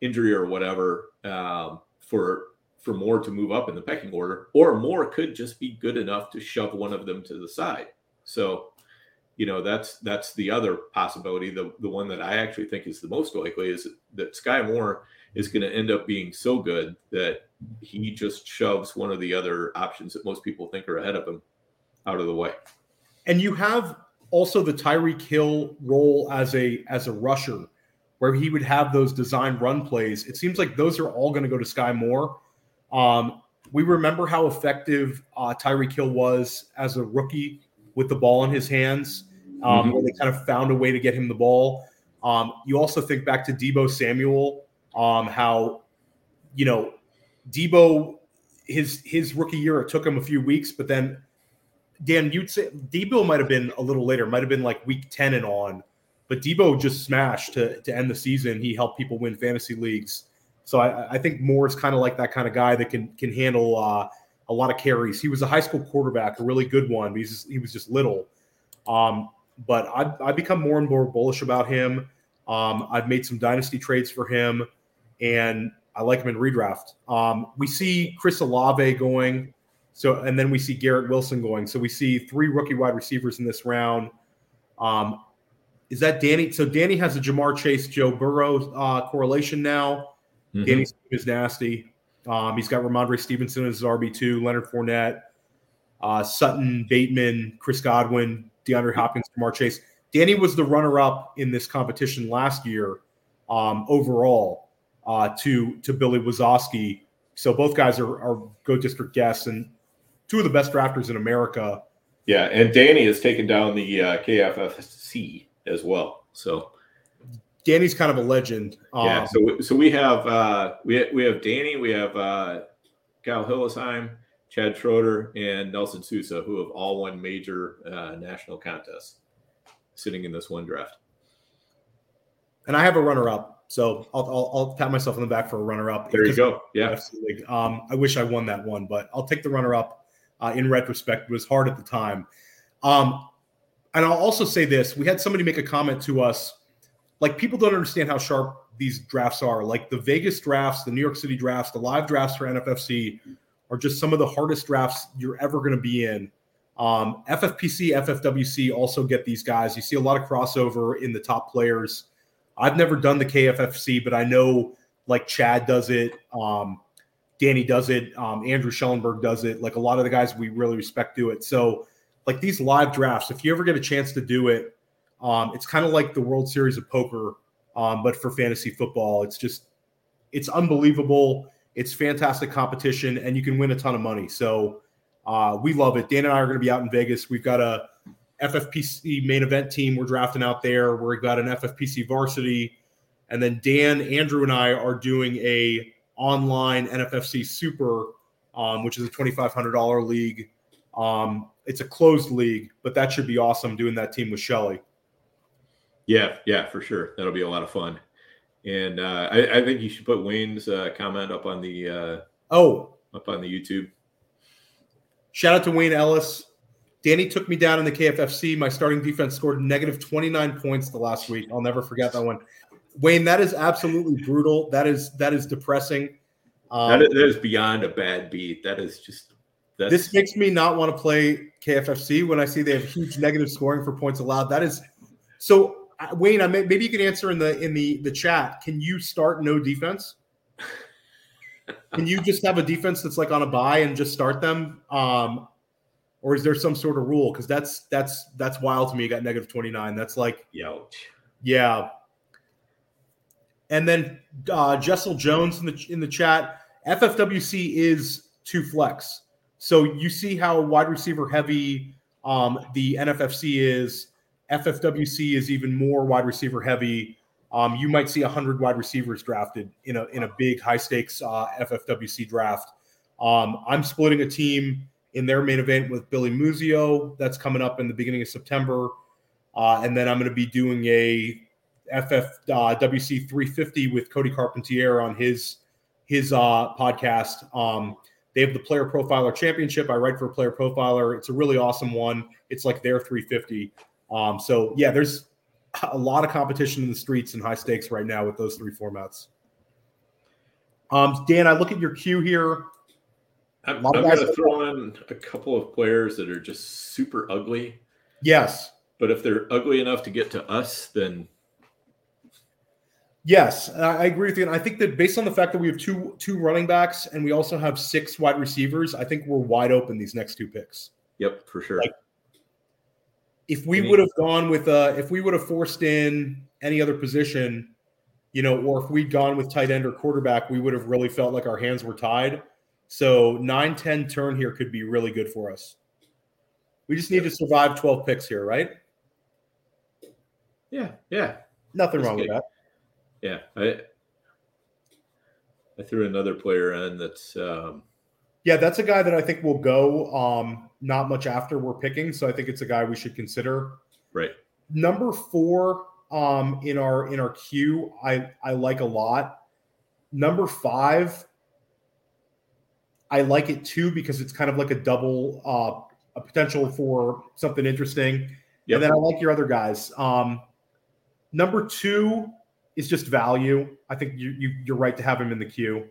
injury or whatever um, for for Moore to move up in the pecking order, or more could just be good enough to shove one of them to the side. So, you know, that's that's the other possibility. The the one that I actually think is the most likely is that Skyy Moore is going to end up being so good that he just shoves one of the other options that most people think are ahead of him out of the way. And you have also the Tyreek Hill role as a as a rusher, where he would have those design run plays. It seems like those are all going to go to Skyy Moore. Um, we remember how effective uh, Tyreek Hill was as a rookie with the ball in his hands, um, mm-hmm. where they kind of found a way to get him the ball. Um, you also think back to Deebo Samuel, um, how you know Deebo his his rookie year it took him a few weeks, but then Dan, you'd say Deebo might have been a little later, might have been like week 10 and on, but Deebo just smashed to, to end the season. He helped people win fantasy leagues. So I, I think Moore is kind of like that kind of guy that can can handle uh, a lot of carries. He was a high school quarterback, a really good one. He's just, he was just little. Um, but I've, I've become more and more bullish about him. Um, I've made some dynasty trades for him. and I like him in redraft. Um, we see Chris Olave going, so and then we see Garrett Wilson going. So we see three rookie wide receivers in this round. Um, is that Danny? So Danny has a Ja'Marr Chase, Joe Burrow uh, correlation now. Mm-hmm. Danny is nasty. Um, he's got Rhamondre Stevenson as his RB two, Leonard Fournette, uh, Sutton, Bateman, Chris Godwin, DeAndre Hopkins, Ja'Marr Chase. Danny was the runner up in this competition last year um, overall uh, to to Billy Wazowski. So both guys are, are Goat District guests and two of the best drafters in America. Yeah, and Danny has taken down the uh, KFFC as well. So Danny's kind of a legend. Um, yeah. So so we have uh, we we have Danny, we have uh, Kyle Hillesheim, Chad Schroeder, and Nelson Sousa, who have all won major uh, national contests, sitting in this one draft. And I have a runner-up, so I'll, I'll, I'll pat myself on the back for a runner-up. There you go. Yeah. Um, I wish I won that one, but I'll take the runner-up. Uh, in retrospect, was hard at the time. Um, and I'll also say this: we had somebody make a comment to us, like people don't understand how sharp these drafts are. Like the Vegas drafts, the New York City drafts, the live drafts for NFFC are just some of the hardest drafts you're ever going to be in. Um, FFPC, FFWC also get these guys. You see a lot of crossover in the top players. I've never done the KFFC, but I know like Chad does it, um, Danny does it, um, Andrew Schellenberg does it. Like a lot of the guys we really respect do it. So like these live drafts, if you ever get a chance to do it, um, it's kind of like the World Series of Poker, um, but for fantasy football. It's just, it's unbelievable. It's fantastic competition, and you can win a ton of money. So uh, we love it. Dan and I are going to be out in Vegas. We've got a FFPC main event team we're drafting out there. We've got an FFPC varsity, and then Dan, Andrew, and I are doing a online NFFC Super, um, which is a twenty five hundred dollar league. Um, it's a closed league, but that should be awesome doing that team with Shelly. Yeah, yeah, for sure. That'll be a lot of fun. And uh, I, I, think you should put Wayne's uh, comment up on the uh, oh up on the YouTube. Shout out to Wayne Ellis. Danny took me down in the KFFC. My starting defense scored negative 29 points the last week. I'll never forget that one. Wayne, that is absolutely brutal. That is that is depressing. Um, that, is, that is beyond a bad beat. That is just that's... This makes me not want to play KFFC when I see they have huge negative scoring for points allowed. That is so. Uh, Wayne, I may, maybe you can answer in the in the the chat. Can you start no defense? Can you just have a defense that's like on a bye and just start them? Um, or is there some sort of rule? Because that's that's that's wild to me. You got negative twenty nine. That's like, ouch. Yeah. And then uh, Jessel Jones in the in the chat. FFWC is two flex. So you see how wide receiver heavy um, the NFFC is. FFWC is even more wide receiver heavy. Um, you might see 100 wide receivers drafted in a in a big high stakes uh, FFWC draft. Um, I'm splitting a team in their main event with Billy Muzio. That's coming up in the beginning of September, uh, and then I'm going to be doing a FFWC uh, 350 with Cody Carpentier on his his uh, podcast. Um, they have the Player Profiler Championship. I write for Player Profiler. It's a really awesome one. It's like their 350. Um, so yeah, there's a lot of competition in the streets and high stakes right now with those three formats. Um, Dan, I look at your queue here. I'm, I'm going to throw in a couple of players that are just super ugly. Yes, but if they're ugly enough to get to us, then Yes, I agree with you. And I think that based on the fact that we have two two running backs and we also have six wide receivers, I think we're wide open these next two picks. Yep, for sure. Like, if we would have gone with uh if we would have forced in any other position, you know, or if we'd gone with tight end or quarterback, we would have really felt like our hands were tied. So 9-10 turn here could be really good for us. We just need to survive 12 picks here, right? Yeah, yeah. Nothing That's wrong good. with that yeah, I I threw another player in that's um, yeah, that's a guy that I think will go um, not much after we're picking, so I think it's a guy we should consider. Right. Number four um, in our in our queue, I I like a lot. Number five, I like it too because it's kind of like a double uh, a potential for something interesting. Yep. And then I like your other guys. Um, number two, is just value. I think you, you you're right to have him in the queue.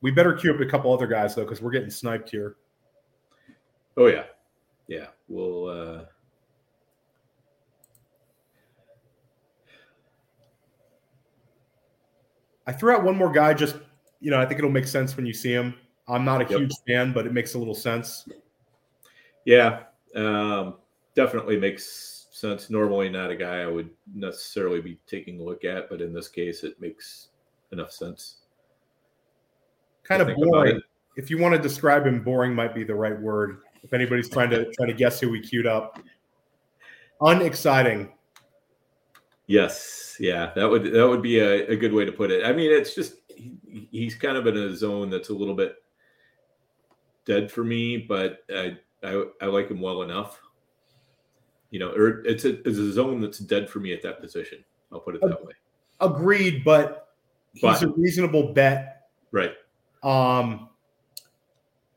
We better queue up a couple other guys though, because we're getting sniped here. Oh yeah, yeah. We'll. Uh... I threw out one more guy. Just you know, I think it'll make sense when you see him. I'm not a yep. huge fan, but it makes a little sense. Yeah, um, definitely makes sense. Normally, not a guy I would necessarily be taking a look at, but in this case, it makes enough sense. Kind of boring. If you want to describe him, boring might be the right word. If anybody's trying to trying to guess who we queued up, unexciting. Yes, yeah, that would that would be a, a good way to put it. I mean, it's just he, he's kind of in a zone that's a little bit dead for me, but I I, I like him well enough. You know, or it's a it's a zone that's dead for me at that position. I'll put it that way. Agreed, but he's but, a reasonable bet. Right. Um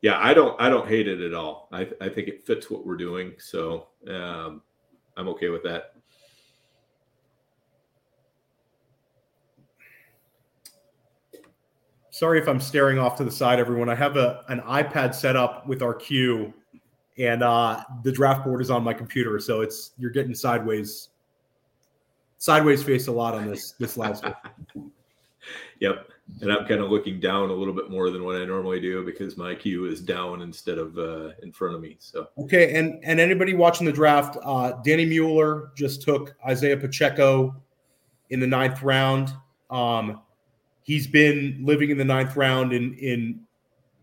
yeah, I don't I don't hate it at all. I I think it fits what we're doing, so um I'm okay with that. Sorry if I'm staring off to the side, everyone. I have a an iPad set up with our queue and uh, the draft board is on my computer, so it's you're getting sideways, sideways face a lot on this this live stream. yep, and I'm kind of looking down a little bit more than what I normally do because my queue is down instead of uh, in front of me. So okay, and and anybody watching the draft, uh, Danny Mueller just took Isaiah Pacheco in the ninth round. Um, he's been living in the ninth round in in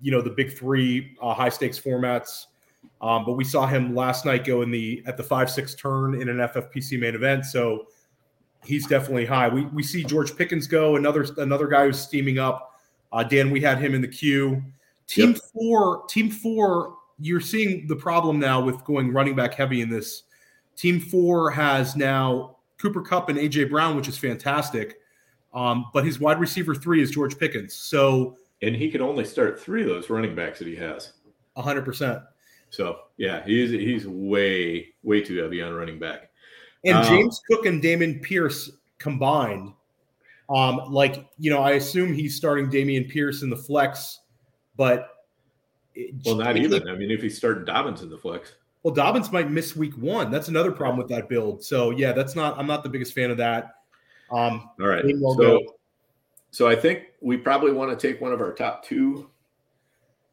you know the big three uh, high stakes formats um, but we saw him last night go in the at the five six turn in an FFPC main event, so he's definitely high. We we see George Pickens go another another guy who's steaming up. Uh, Dan, we had him in the queue. Team yep. four, team four. You're seeing the problem now with going running back heavy in this. Team four has now Cooper Kupp and AJ Brown, which is fantastic. Um, but his wide receiver three is George Pickens. So and he can only start three of those running backs that he has. hundred percent. So yeah, he's he's way way too heavy on running back. And um, James Cook and Dameon Pierce combined, um, like you know, I assume he's starting Dameon Pierce in the flex, but well, not even. I mean, if he's starting Dobbins in the flex. Well, Dobbins might miss week one. That's another problem with that build. So yeah, that's not. I'm not the biggest fan of that. Um, All right. So, so I think we probably want to take one of our top two.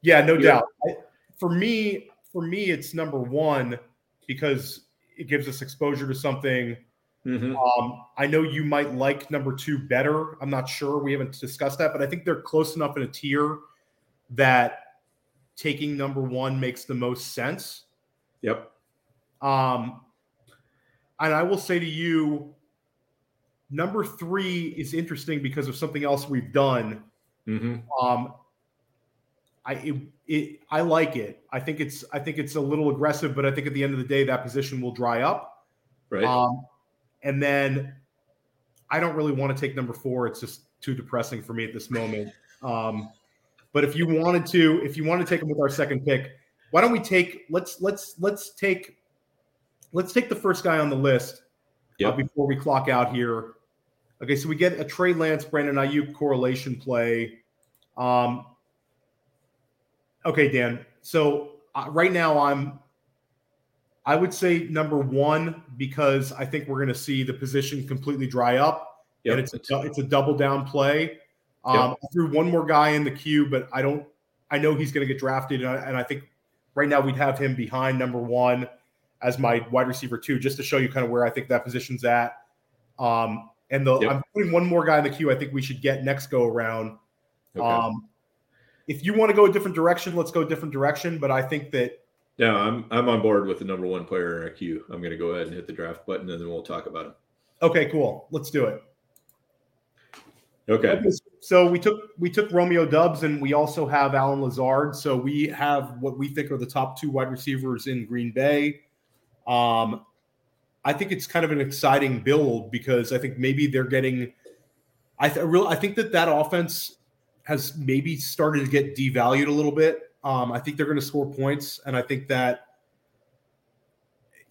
Yeah, no doubt. I, for me, for me, it's number one because it gives us exposure to something. Mm-hmm. Um, I know you might like number two better. I'm not sure. We haven't discussed that, but I think they're close enough in a tier that taking number one makes the most sense. Yep. Um, and I will say to you, number three is interesting because of something else we've done. Mm-hmm. Um, I it, it, I like it. I think it's I think it's a little aggressive, but I think at the end of the day that position will dry up. Right. Um, and then I don't really want to take number four. It's just too depressing for me at this moment. Um, but if you wanted to, if you want to take them with our second pick, why don't we take let's let's let's take let's take the first guy on the list yep. uh, before we clock out here. Okay, so we get a Trey Lance, Brandon Aiyuk correlation play. Um, Okay, Dan. So uh, right now I'm I would say number one because I think we're going to see the position completely dry up, yep. and it's a it's a double down play. Um, yep. I threw one more guy in the queue, but I don't. I know he's going to get drafted, and I, and I, think right now we'd have him behind number one as my wide receiver two, just to show you kind of where I think that position's at. Um, and the yep. I'm putting one more guy in the queue. I think we should get next go around. Okay. Um, if you want to go a different direction, let's go a different direction. But I think that yeah, I'm I'm on board with the number one player in our queue. I'm going to go ahead and hit the draft button, and then we'll talk about him. Okay, cool. Let's do it. Okay. okay. So we took we took Romeo Doubs, and we also have Allen Lazard. So we have what we think are the top two wide receivers in Green Bay. Um, I think it's kind of an exciting build because I think maybe they're getting. I th- real I think that that offense has maybe started to get devalued a little bit. Um, I think they're going to score points, and I think that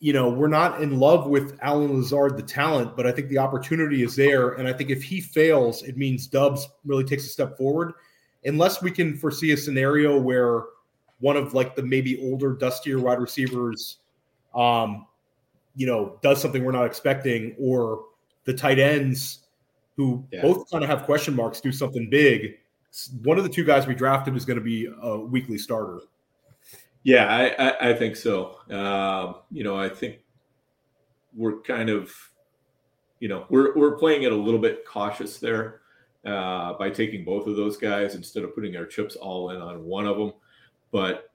you know, we're not in love with Allen Lazard, the talent, but I think the opportunity is there. And I think if he fails, it means Doubs really takes a step forward. Unless we can foresee a scenario where one of like the maybe older, dustier wide receivers, um, you know, does something we're not expecting, or the tight ends who yeah. both kind of have question marks do something big. One of the two guys we drafted is going to be a weekly starter. Yeah, I, I, I think so. Um, you know, I think we're kind of, you know, we're we're playing it a little bit cautious there uh, by taking both of those guys instead of putting our chips all in on one of them. But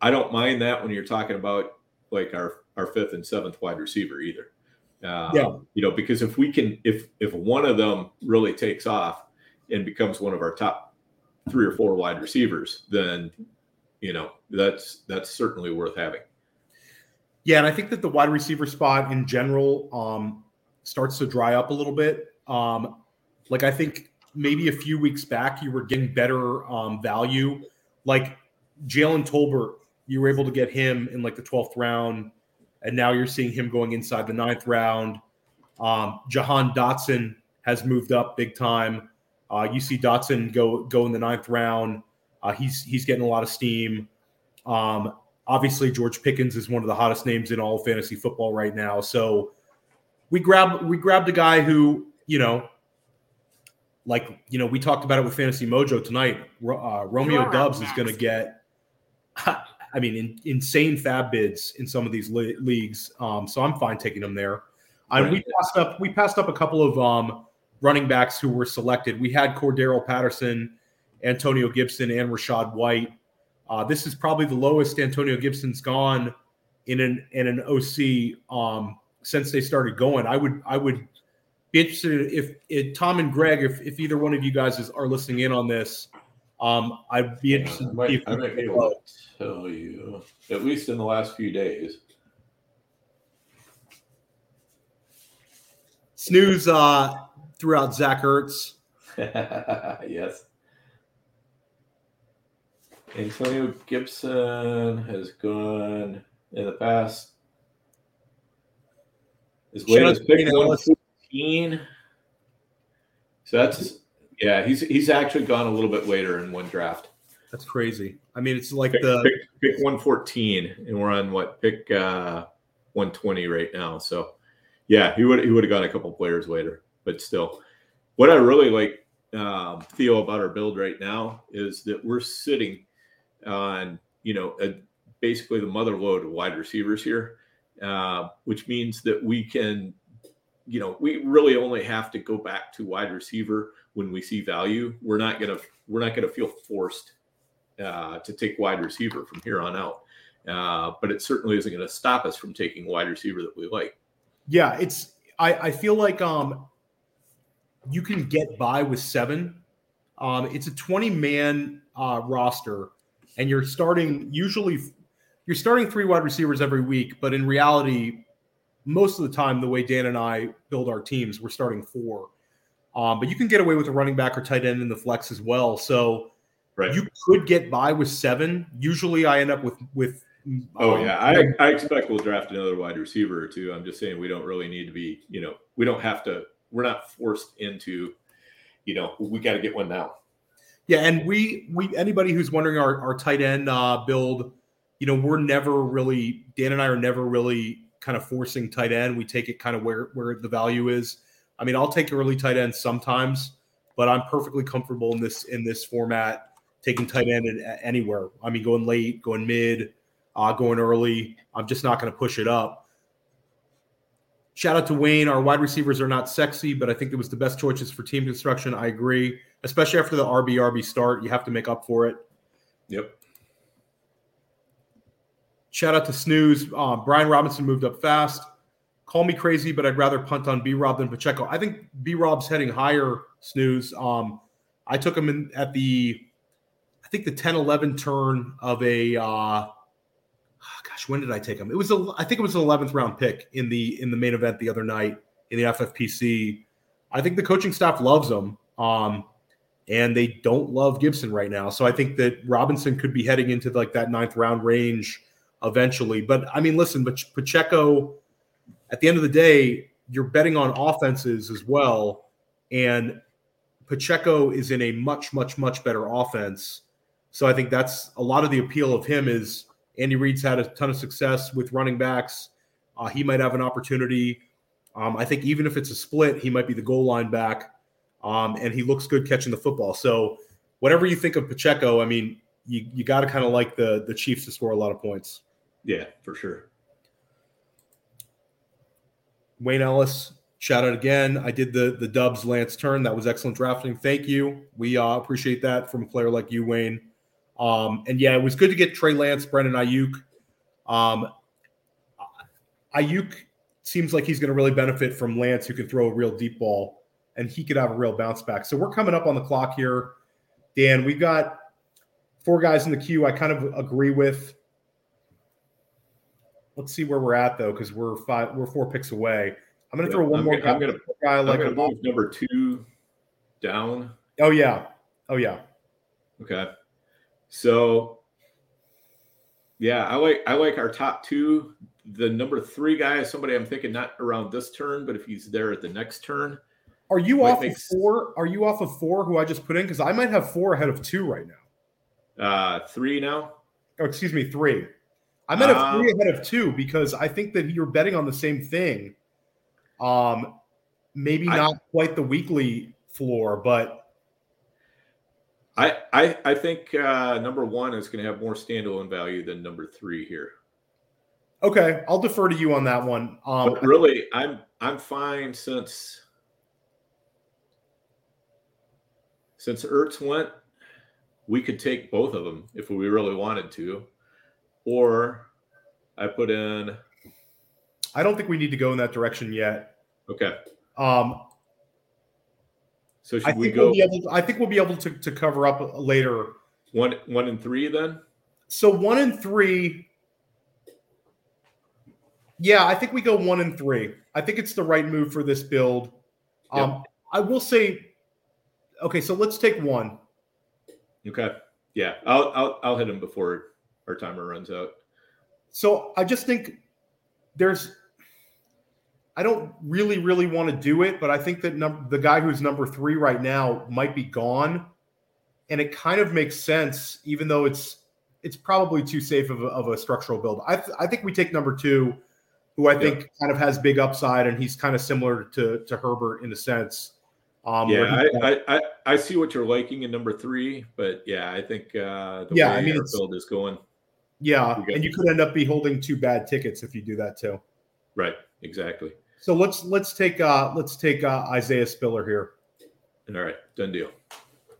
I don't mind that when you're talking about like our our fifth and seventh wide receiver either. Um, yeah. You know, because if we can, if if one of them really takes off and becomes one of our top three or four wide receivers, then you know that's that's certainly worth having. Yeah, and I think that the wide receiver spot in general um, starts to dry up a little bit. Um, like I think maybe a few weeks back you were getting better um, value, like Jalen Tolbert. You were able to get him in like the twelfth round, and now you're seeing him going inside the ninth round. Um, Jahan Dotson has moved up big time. Uh, you see Dotson go go in the ninth round. Uh, he's he's getting a lot of steam. Um, obviously, George Pickens is one of the hottest names in all fantasy football right now. So we grab we grabbed a guy who you know, like you know, we talked about it with Fantasy Mojo tonight. Uh, Romeo Doubs is going to get, I mean, in, insane FAAB bids in some of these le- leagues. Um, so I'm fine taking him there. And we passed up we passed up a couple of um, running backs who were selected. We had Cordarrelle Patterson Antonio Gibson and Rachaad White. Uh, this is probably the lowest Antonio Gibson's gone in an in an OC um, since they started going. I would I would be interested if, if Tom and Greg, if, if either one of you guys is, are listening in on this, um, I'd be interested. I might, I might be able to tell you at least in the last few days. Snooze uh, throughout Zach Ertz. yes. Antonio Gibson has gone in the past as late as pick 114. So that's yeah, he's he's actually gone a little bit later in one draft. That's crazy. I mean, it's like pick, the pick, pick 114, and we're on what pick uh 120 right now. So yeah, he would he would have gone a couple players later, but still. What I really like um, Theo about our build right now is that we're sitting on you know a, basically the mother lode of wide receivers here, uh, which means that we can, you know, we really only have to go back to wide receiver when we see value. We're not gonna we're not gonna feel forced uh, to take wide receiver from here on out. Uh, but it certainly isn't going to stop us from taking wide receiver that we like. Yeah, it's I, I feel like um you can get by with seven. Um, it's a 20 man uh, roster and you're starting usually you're starting three wide receivers every week, but in reality, most of the time, the way Dan and I build our teams, we're starting four. Um, but you can get away with a running back or tight end in the flex as well. So right. you could get by with seven. Usually, I end up with with. Oh um, yeah, I, I expect we'll draft another wide receiver or two. I'm just saying we don't really need to be. You know, we don't have to. We're not forced into. You know, we got to get one now. Yeah, and we we anybody who's wondering our, our tight end uh, build, you know, we're never really Dan and I are never really kind of forcing tight end. We take it kind of where where the value is. I mean, I'll take early tight end sometimes, but I'm perfectly comfortable in this in this format taking tight end anywhere. I mean, going late, going mid, uh, going early. I'm just not going to push it up. Shout out to Wayne. Our wide receivers are not sexy, but I think it was the best choices for team construction. I agree especially after the RB RB start. You have to make up for it. Yep. Shout out to Snooze. Uh, Brian Robinson moved up fast. Call me crazy, but I'd rather punt on B Rob than Pacheco. I think B Rob's heading higher, Snooze. Um, I took him in at the, I think the 10 11 turn of a, uh, gosh, when did I take him? It was, a, I think it was an 11th round pick in the, in the main event the other night in the FFPC. I think the coaching staff loves him. Um, and they don't love Gibson right now. So I think that Robinson could be heading into like that ninth round range. eventually. But I mean, listen, but Pacheco, at the end of the day, you're betting on offenses as well, and Pacheco is in a much, much, much better offense. So I think that's a lot of the appeal of him is Andy Reid's had a ton of success with running backs. Uh, he might have an opportunity. Um, I think even if it's a split, he might be the goal line back, um, and he looks good catching the football. So whatever you think of Pacheco, I mean, you you got to kind of like the the Chiefs to score a lot of points. Yeah, for sure. Wayne Ellis, shout out again. I did the the Doubs Lance turn. That was excellent drafting. Thank you. We uh, appreciate that from a player like you, Wayne. Um, and yeah, it was good to get Trey Lance, Brandon Aiyuk. Um, Aiyuk seems like he's going to really benefit from Lance, who can throw a real deep ball, and he could have a real bounce back. So we're coming up on the clock here, Dan. We've got four guys in the queue. I kind of agree with. Let's see where we're at though, because we're five, we're four picks away. I'm going to throw one I'm more gonna, I'm guy I'm like move number two down. Oh yeah, oh yeah. Okay. So yeah, I like I like our top two. The number three guy is somebody I'm thinking not around this turn, but if he's there at the next turn. Are you off of four? Are you off of four? Who I just put in? Because I might have four ahead of two right now. Uh three now. Oh, excuse me, three. I'm at a Um, three ahead of two because I think that you're betting on the same thing. Um, maybe I- not quite the weekly floor, but I I, I think uh number one is gonna have more standalone value than number three here. okay, I'll defer to you on that one. Um, But really, I'm I'm fine since since Ertz went, we could take both of them if we really wanted to, or I put in I don't think we need to go in that direction yet. okay. Um, So I should we think we'll go be able. I think we'll be able to to cover up later. one one and three then? So one and three. Yeah, I think we go one and three. I think it's the right move for this build. Um, I will say, okay, so let's take one. Okay. Yeah, I'll I'll I'll hit him before our timer runs out. So I just think there's. I don't really, really want to do it, but I think that num- the guy who's number three right now might be gone, and it kind of makes sense, even though it's it's probably too safe of a, of a structural build. I th- I think we take number two, who I think kind of has big upside, and he's kind of similar to to Herbert in a sense. Um, yeah, I, I, I I see what you're liking in number three, but yeah, I think uh, the Yeah, way I mean, our build is going, yeah, and you could end up be holding two bad tickets if you do that too. right? Exactly. So let's let's take uh let's take uh, Isaiah Spiller here. All right, done deal.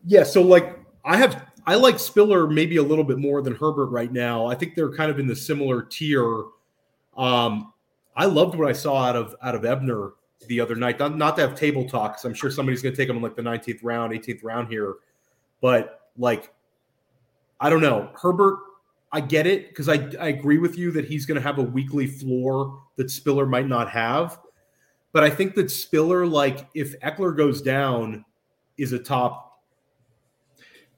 Yeah, so like I have I like Spiller maybe a little bit more than Herbert right now. I think they're kind of in the similar tier. Um I loved what I saw out of out of Ebner the other night. Not, not to have table talk, 'cause I'm sure somebody's going to take him in like the 19th round, 18th round here. But like, I don't know. Herbert, I get it because I, I agree with you that he's going to have a weekly floor that Spiller might not have. But I think that Spiller, like, if Ekeler goes down, is a top.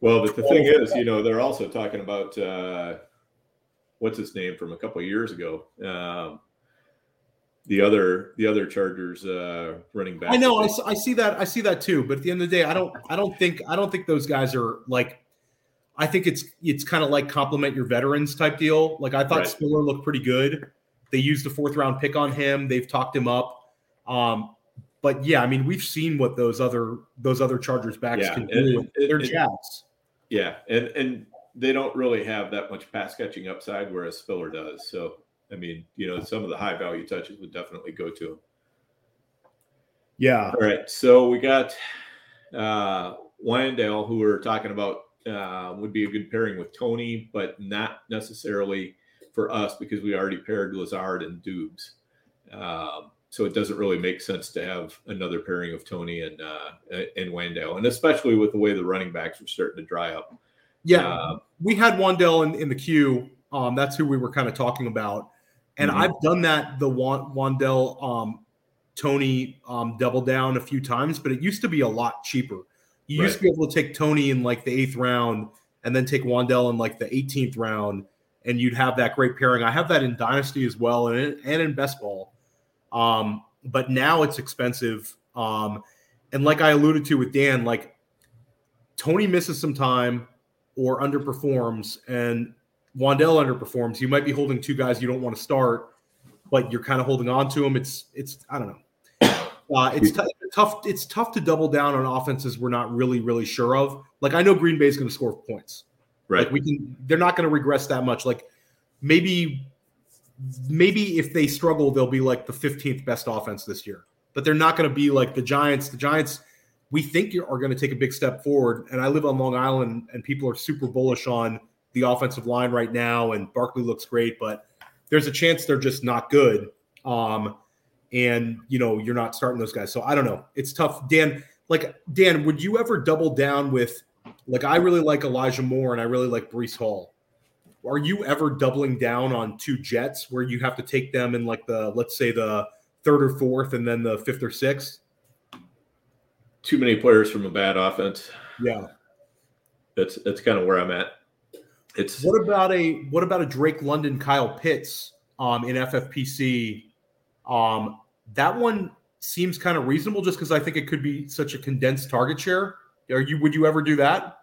Well, but the thing is, you know, they're also talking about uh, what's his name from a couple of years ago. Um, the other, the other Chargers uh, running back. I know, I see that, I see that too. But at the end of the day, I don't, I don't think, I don't think those guys are like. I think it's it's kind of like complement your veterans type deal. Like I thought Right. Spiller looked pretty good. They used a fourth round pick on him. They've talked him up. Um, but yeah, I mean, we've seen what those other those other Chargers backs Yeah, can and- do. and- They're. Yeah, and and they don't really have that much pass catching upside, whereas Spiller does. So, I mean, you know, some of the high value touches would definitely go to him. Yeah. All right, so we got uh, Wan'Dale, who we're talking about, uh, would be a good pairing with Tony, but not necessarily for us because we already paired Lazard and Doubs. Um, so it doesn't really make sense to have another pairing of Tony and uh, and Wan'Dale, and especially with the way the running backs are starting to dry up. Yeah. Uh, we had Wan'Dale in, in the queue. Um, that's who we were kind of talking about. And Mhm. I've done that, the Wan'Dale um, Tony um, double down a few times, but it used to be a lot cheaper. You used to be able to take Tony in like the eighth round and then take Wandell in like the 18th round. and you'd have that great pairing. I have that in Dynasty as well, and in, and in Best Ball. Um, but now it's expensive. Um, and like I alluded to with Dan, like Tony misses some time or underperforms, and Wan'Dale underperforms. You might be holding two guys you don't want to start, but you're kind of holding on to them. It's it's I don't know. Uh, it's t- tough. It's tough to double down on offenses we're not really really sure of. Like I know Green Bay is going to score points. Right. Like we can. They're not going to regress that much. Like maybe maybe if they struggle, they'll be like the 15th best offense this year. But they're not going to be like the Giants. The Giants, we think are going to take a big step forward. And I live on Long Island, and people are super bullish on the offensive line right now. And Barkley looks great, but there's a chance they're just not good. Um, and you know you're not starting those guys. So I don't know. It's tough. Dan, like Dan, would you ever double down with? Like I really like Elijah Moore, and I really like Breece Hall are you ever doubling down on two Jets where you have to take them in like the let's say the third or fourth and then the fifth or sixth? Too many players from a bad offense. Yeah. That's that's kind of where I'm at. It's what about a what about a Drake London Kyle Pitts um in FFPC? Um that one seems kind of reasonable just because I think it could be such a condensed target share. Are you would you ever do that?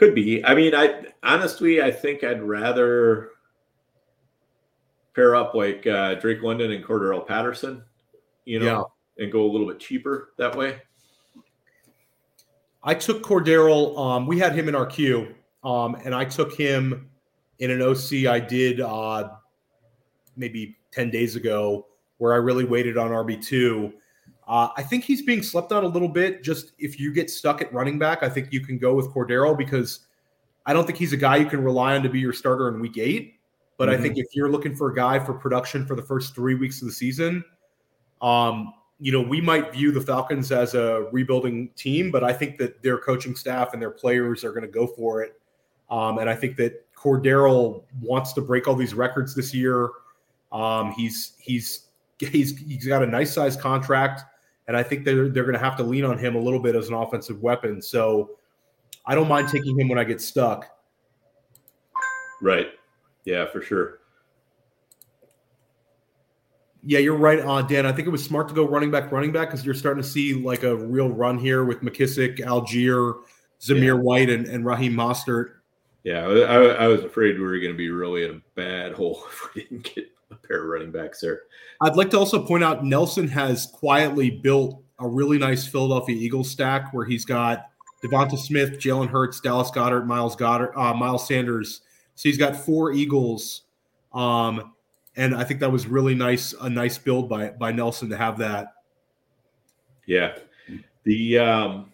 Could be. I mean, I honestly, I think I'd rather pair up like uh, Drake London and Cordarrelle Patterson, you know, yeah. and go a little bit cheaper that way. I took Cordarrelle. Um, we had him in our queue, um, and I took him in an OC I did uh, maybe 10 days ago where I really waited on RB2. Uh, I think he's being slept on a little bit. Just if you get stuck at running back, I think you can go with Cordarrelle because I don't think he's a guy you can rely on to be your starter in week eight. But mm-hmm. I think mm-hmm. if you're looking for a guy for production for the first three weeks of the season, um, you know, we might view the Falcons as a rebuilding team, but I think that their coaching staff and their players are going to go for it. Um, and I think that Cordarrelle wants to break all these records this year. Um, he's he's he's he's got a nice size contract and I think they're they're going to have to lean on him a little bit as an offensive weapon. So I don't mind taking him when I get stuck. Right. Yeah, for sure. Yeah, you're right on, Dan. I think it was smart to go running back, running back, because you're starting to see like a real run here with McKissic, Allgeier, Zamir yeah. White, and, and Raheem Mostert. Yeah, I, I was afraid we were going to be really in a bad hole if we didn't get a pair of running backs there. I'd like to also point out Nelson has quietly built a really nice Philadelphia Eagles stack where he's got DeVonta Smith, Jalen Hurts, Dallas Goedert, Miles Goddard, uh, Miles Sanders. So he's got four Eagles, um, and I think that was really nice, a nice build by by Nelson to have that. Yeah, the um,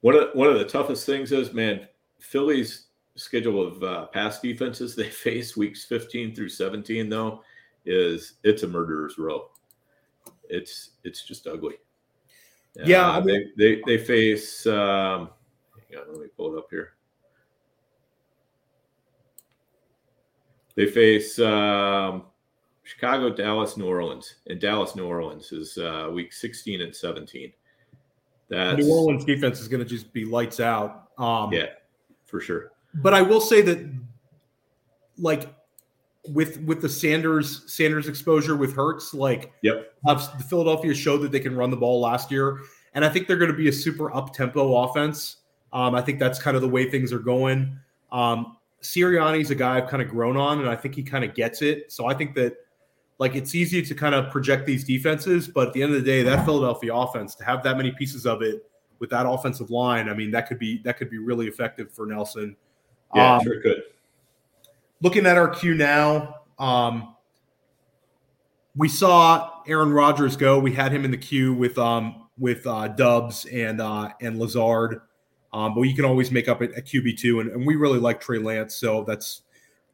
one of one of the toughest things is man, Philly's schedule of uh, pass defenses they face weeks 15 through 17 though is it's a murderer's row. It's it's just ugly. Yeah uh, I mean, they, they they face um hang on, let me pull it up here. They face um chicago dallas new orleans and dallas new orleans is uh week 16 and 17 that new orleans defense is going to just be lights out. Um yeah for sure but I will say that, like, with with the Sanders Sanders exposure with Hurts, like, yep, the Philadelphia showed that they can run the ball last year, and I think they're going to be a super up tempo offense. Um, I think that's kind of the way things are going. Um, Sirianni's a guy I've kind of grown on, and I think he kind of gets it. So I think that like it's easy to kind of project these defenses, but at the end of the day, that Philadelphia offense to have that many pieces of it with that offensive line, I mean, that could be that could be really effective for Nelson. Yeah, um, sure could. Looking at our queue now, um, we saw Aaron Rodgers go. We had him in the queue with um, with uh, Doubs and uh, and Lazard, um, but you can always make up a, a QB two, and, and we really like Trey Lance, so that's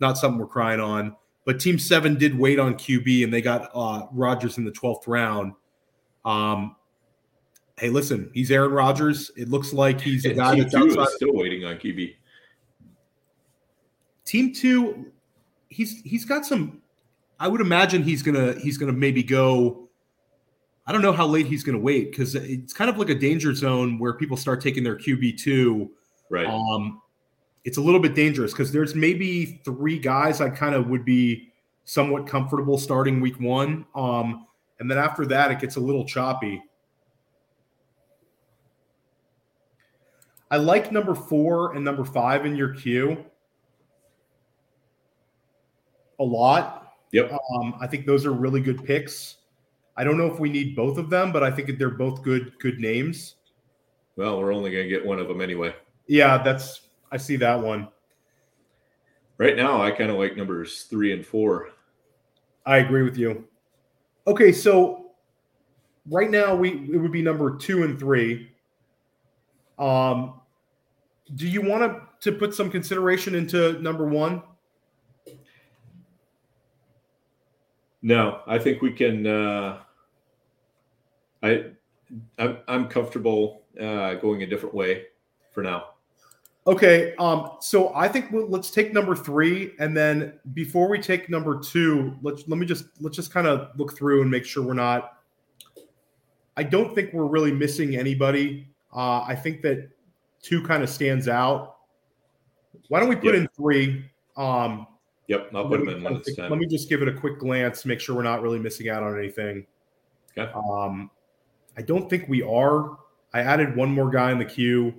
not something we're crying on. But Team Seven did wait on QB, and they got uh, Rodgers in the twelfth round. Um, hey, listen, he's Aaron Rodgers. It looks like he's a guy that's outside. still waiting on QB. Team two, he's he's got some. I would imagine he's gonna he's gonna maybe go. I don't know how late he's gonna wait because it's kind of like a danger zone where people start taking their QB two. Right. Um, it's a little bit dangerous because there's maybe three guys I kind of would be somewhat comfortable starting week one. Um, and then after that, it gets a little choppy. I like number four and number five in your queue a lot. Yep. Um, I think those are really good picks. I don't know if we need both of them, but I think they're both good good names. Well, we're only going to get one of them anyway. Yeah, that's I see that one. Right now, I kind of like numbers three and four. I agree with you. Okay, so right now we it would be number two and three. Um, do you want to to put some consideration into number one? No, I think we can. Uh, I, I'm, I'm comfortable uh, going a different way for now. Okay, um, so I think we'll, let's take number three, and then before we take number two, let's let me just let's just kind of look through and make sure we're not. I don't think we're really missing anybody. Uh, I think that two kind of stands out. Why don't we put in three? Um, Yep, I'll put them in one of this think- time. Let me just give it a quick glance, make sure we're not really missing out on anything. Okay. Um, I don't think we are. I added one more guy in the queue,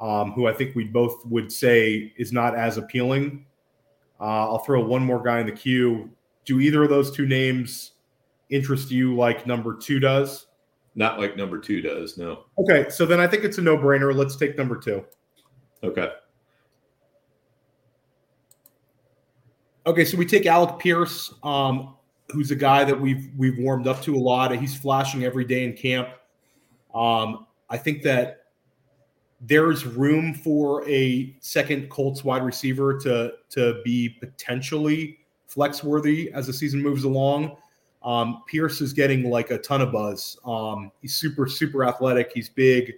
um, who I think we both would say is not as appealing. Uh, I'll throw one more guy in the queue. Do either of those two names interest you like number two does? Not like number two does. No. Okay, so then I think it's a no-brainer. Let's take number two. Okay. Okay, so we take Alec Pierce, um, who's a guy that we've we've warmed up to a lot. He's flashing every day in camp. Um, I think that there's room for a second Colts wide receiver to to be potentially flex worthy as the season moves along. Um, Pierce is getting like a ton of buzz. Um, he's super super athletic. He's big,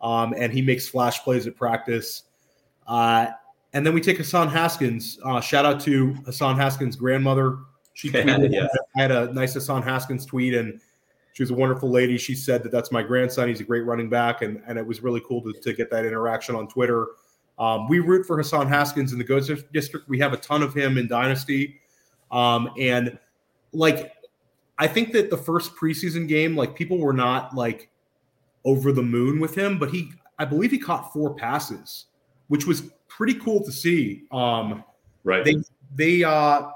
um, and he makes flash plays at practice. Uh, and then we take Hassan Haskins. Uh, shout out to Hassan Haskins' grandmother. She tweeted. I had a nice Hassan Haskins tweet, and she was a wonderful lady. She said that that's my grandson. He's a great running back, and, and it was really cool to, to get that interaction on Twitter. Um, we root for Hassan Haskins in the Goats District. We have a ton of him in Dynasty, um, and like I think that the first preseason game, like people were not like over the moon with him, but he, I believe, he caught four passes, which was pretty cool to see. Um, Right. they they uh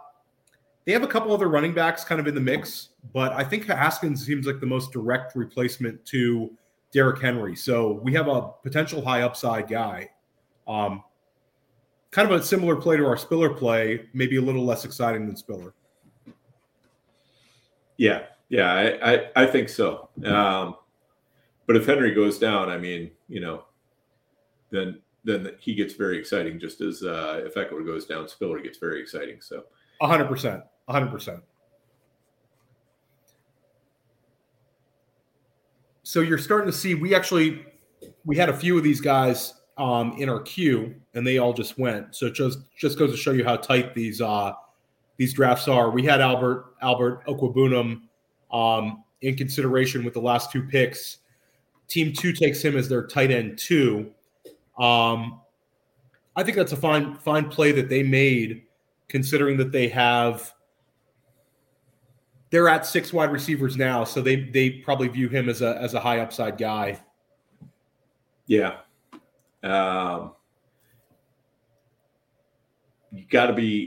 they have a couple other running backs kind of in the mix, but I think Haskins seems like the most direct replacement to Derrick Henry. So we have a potential high upside guy. Um, kind of a similar play to our Spiller play, maybe a little less exciting than Spiller. Yeah, yeah, I, I, I think so. Um, but if Henry goes down, I mean, you know, then then he gets very exciting. Just as uh, if Ekeler goes down, Spiller gets very exciting. So hundred percent. Hundred percent. So you're starting to see we actually we had a few of these guys um, in our queue and they all just went. So it just just goes to show you how tight these uh, these drafts are. We had Albert Albert Okwuegbunam um, in consideration with the last two picks. Team two takes him as their tight end two. Um, I think that's a fine fine play that they made, considering that they have they're at six wide receivers now, so they they probably view him as a as a high upside guy. yeah, um, you got to be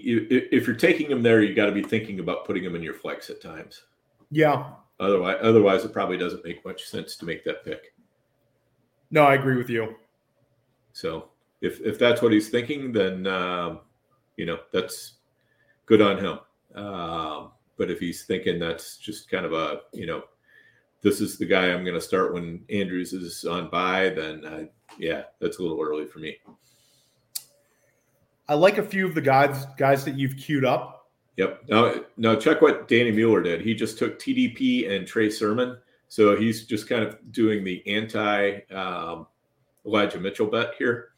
if, you're taking him there, you got to be thinking about putting him in your flex at times. Yeah, Otherwise, otherwise, it probably doesn't make much sense to make that pick. no, I agree with you. So if if that's what he's thinking, then um, you know that's good on him. Um, but if he's thinking that's just kind of a you know this is the guy I'm going to start when Andrews is on bye, then uh, yeah, that's a little early for me. I like a few of the guys guys that you've queued up. Yep. Now, now check what Danny Mueller did. He just took TDP and Trey Sermon, so he's just kind of doing the anti um, Elijah Mitchell bet here.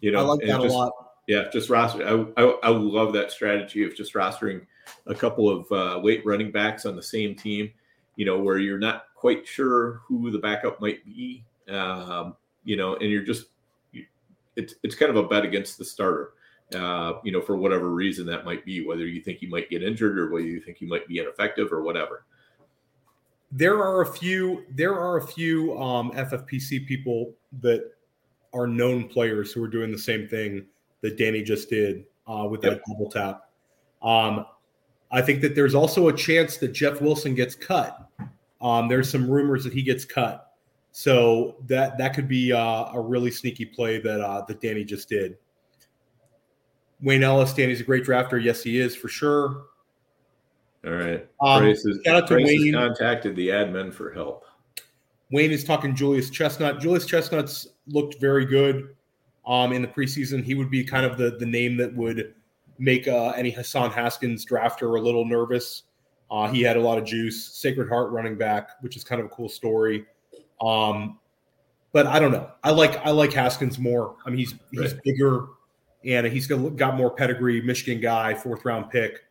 You know, I like that just- a lot. Yeah, just roster. I, I, I love that strategy of just rostering a couple of uh, late running backs on the same team. You know, where you're not quite sure who the backup might be. Um, you know, and you're just you, it's it's kind of a bet against the starter. Uh, you know, for whatever reason that might be, whether you think he might get injured or whether you think he might be ineffective or whatever. There are a few. There are a few um, FFPC people that are known players who are doing the same thing that Danny just did uh, with that double tap. Um, I think that there's also a chance that Jeff Wilson gets cut. Um, there's some rumors that he gets cut, so that that could be uh, a really sneaky play that uh, that Danny just did. Wayne Ellis, Danny's a great drafter. Yes, he is for sure. All right. Um, Bryce has, shout out to Bryce has Wayne. contacted the admin for help. Wayne is talking Julius Chestnut. Julius Chestnut's looked very good um, in the preseason. He would be kind of the the name that would make uh, any Hassan Haskins drafter a little nervous. Uh, he had a lot of juice. Sacred Heart running back, which is kind of a cool story. Um, but I don't know. I like I like Haskins more. I mean, he's he's Right. bigger and he's got more pedigree. Michigan guy, fourth round pick.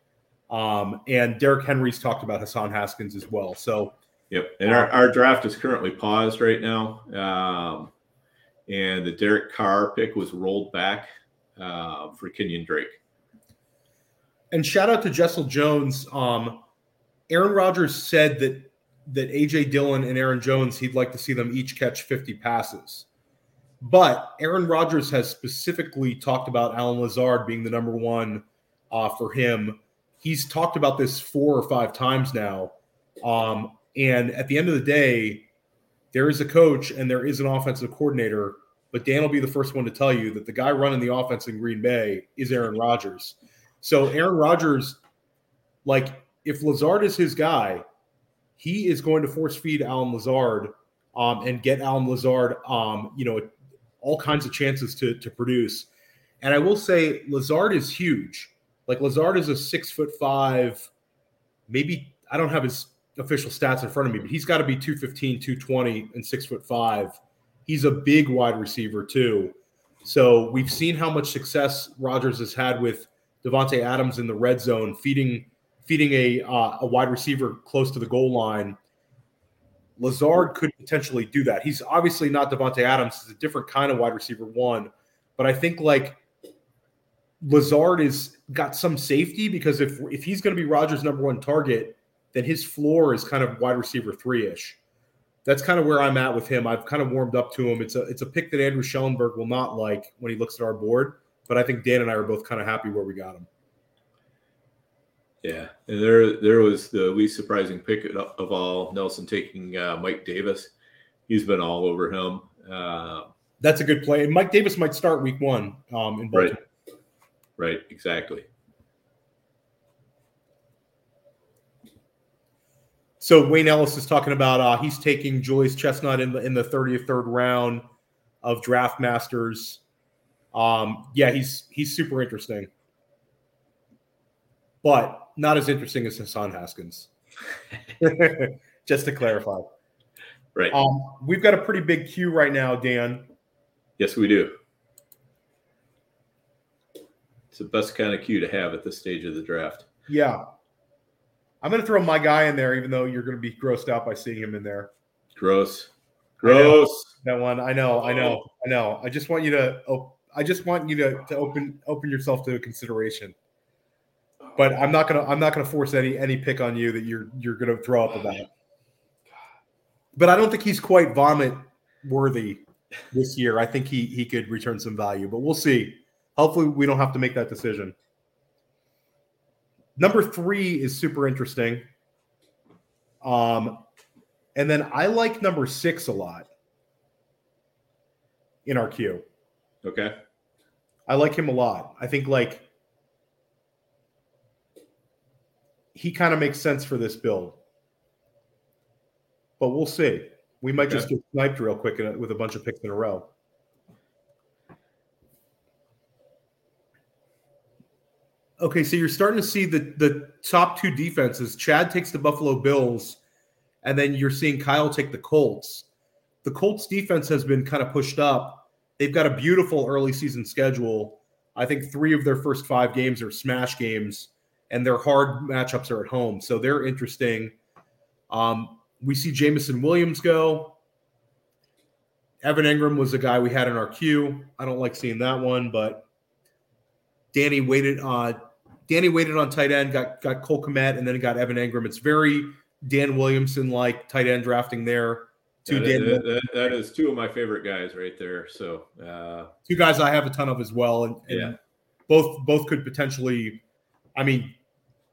Um, and Derrick Henry's talked about Hassan Haskins as well. So Yep. And our, our draft is currently paused right now. Um, and the Derek Carr pick was rolled back uh, for Kenyon Drake. and shout out to Jessel Jones. Um, Aaron Rodgers said that that AJ Dillon and Aaron Jones, he'd like to see them each catch 50 passes. But Aaron Rodgers has specifically talked about Allen Lazard being the number one uh, for him. He's talked about this four or five times now. Um, and at the end of the day, there is a coach and there is an offensive coordinator. But Dan will be the first one to tell you that the guy running the offense in Green Bay is Aaron Rodgers. So Aaron Rodgers, like if Lazard is his guy, he is going to force feed Allen Lazard um, and get Allen Lazard, um, you know, all kinds of chances to to produce. And I will say Lazard is huge. Like Lazard is a six foot five, maybe I don't have his official stats in front of me, but he's got to be 215, 220, and six foot five. He's a big wide receiver too. So we've seen how much success Rodgers has had with Davante Adams in the red zone, feeding feeding a uh, a wide receiver close to the goal line. Lazard could potentially do that. He's obviously not Davante Adams; he's a different kind of wide receiver one. But I think like Lazard is got some safety because if if he's going to be Rodgers' number one target, then his floor is kind of wide receiver three ish. That's kind of where I'm at with him. I've kind of warmed up to him. It's a it's a pick that Andrew Schellenberg will not like when he looks at our board, but I think Dan and I are both kind of happy where we got him. Yeah. And there there was the least surprising pick of all, Nelson taking uh, Mike Davis. He's been all over him. Uh, That's a good play. And Mike Davis might start week one um, in Baltimore. right. Right. Exactly. So Wayne Ellis is talking about uh, he's taking Julius Chestnut in the in the 30th third round of Draft Masters. Um, yeah, he's he's super interesting, but not as interesting as Hassan Haskins. Just to clarify, Right. um, we've got a pretty big queue right now, Dan. yes, we do. It's the best kind of cue to have at this stage of the draft. Yeah, I'm going to throw my guy in there, even though you're going to be grossed out by seeing him in there. Gross. Gross. That one, I know, I know, I know. I just want you to, op- I just want you to, to open open yourself to consideration. But I'm not gonna, I'm not gonna force any any pick on you that you're you're gonna throw up about. But I don't think he's quite vomit worthy this year. I think he he could return some value, but we'll see. Hopefully, we don't have to make that decision. Number three is super interesting. Um, and then I like number six a lot in our queue. Okay. I like him a lot. I think like he kind of makes sense for this build. But we'll see. We might just get sniped real quick with a bunch of picks in a row. Okay, so you're starting to see the the top two defenses. Chad takes the Buffalo Bills, and then you're seeing Kyle take the Colts. The Colts defense has been kind of pushed up. They've got a beautiful early season schedule. I think three of their first five games are smash games, and their hard matchups are at home, so they're interesting. Um, we see Jameson Williams go. Evan Engram was a guy we had in our queue. I don't like seeing that one, but Danny waited. Uh, Danny waited on tight end, got got Cole Kmet, and then got Evan Engram. It's very Dan Williamson like tight end drafting there. Two that, Dan, that, that, that is two of my favorite guys right there. So uh, two guys I have a ton of as well, and, and yeah. both both could potentially. I mean,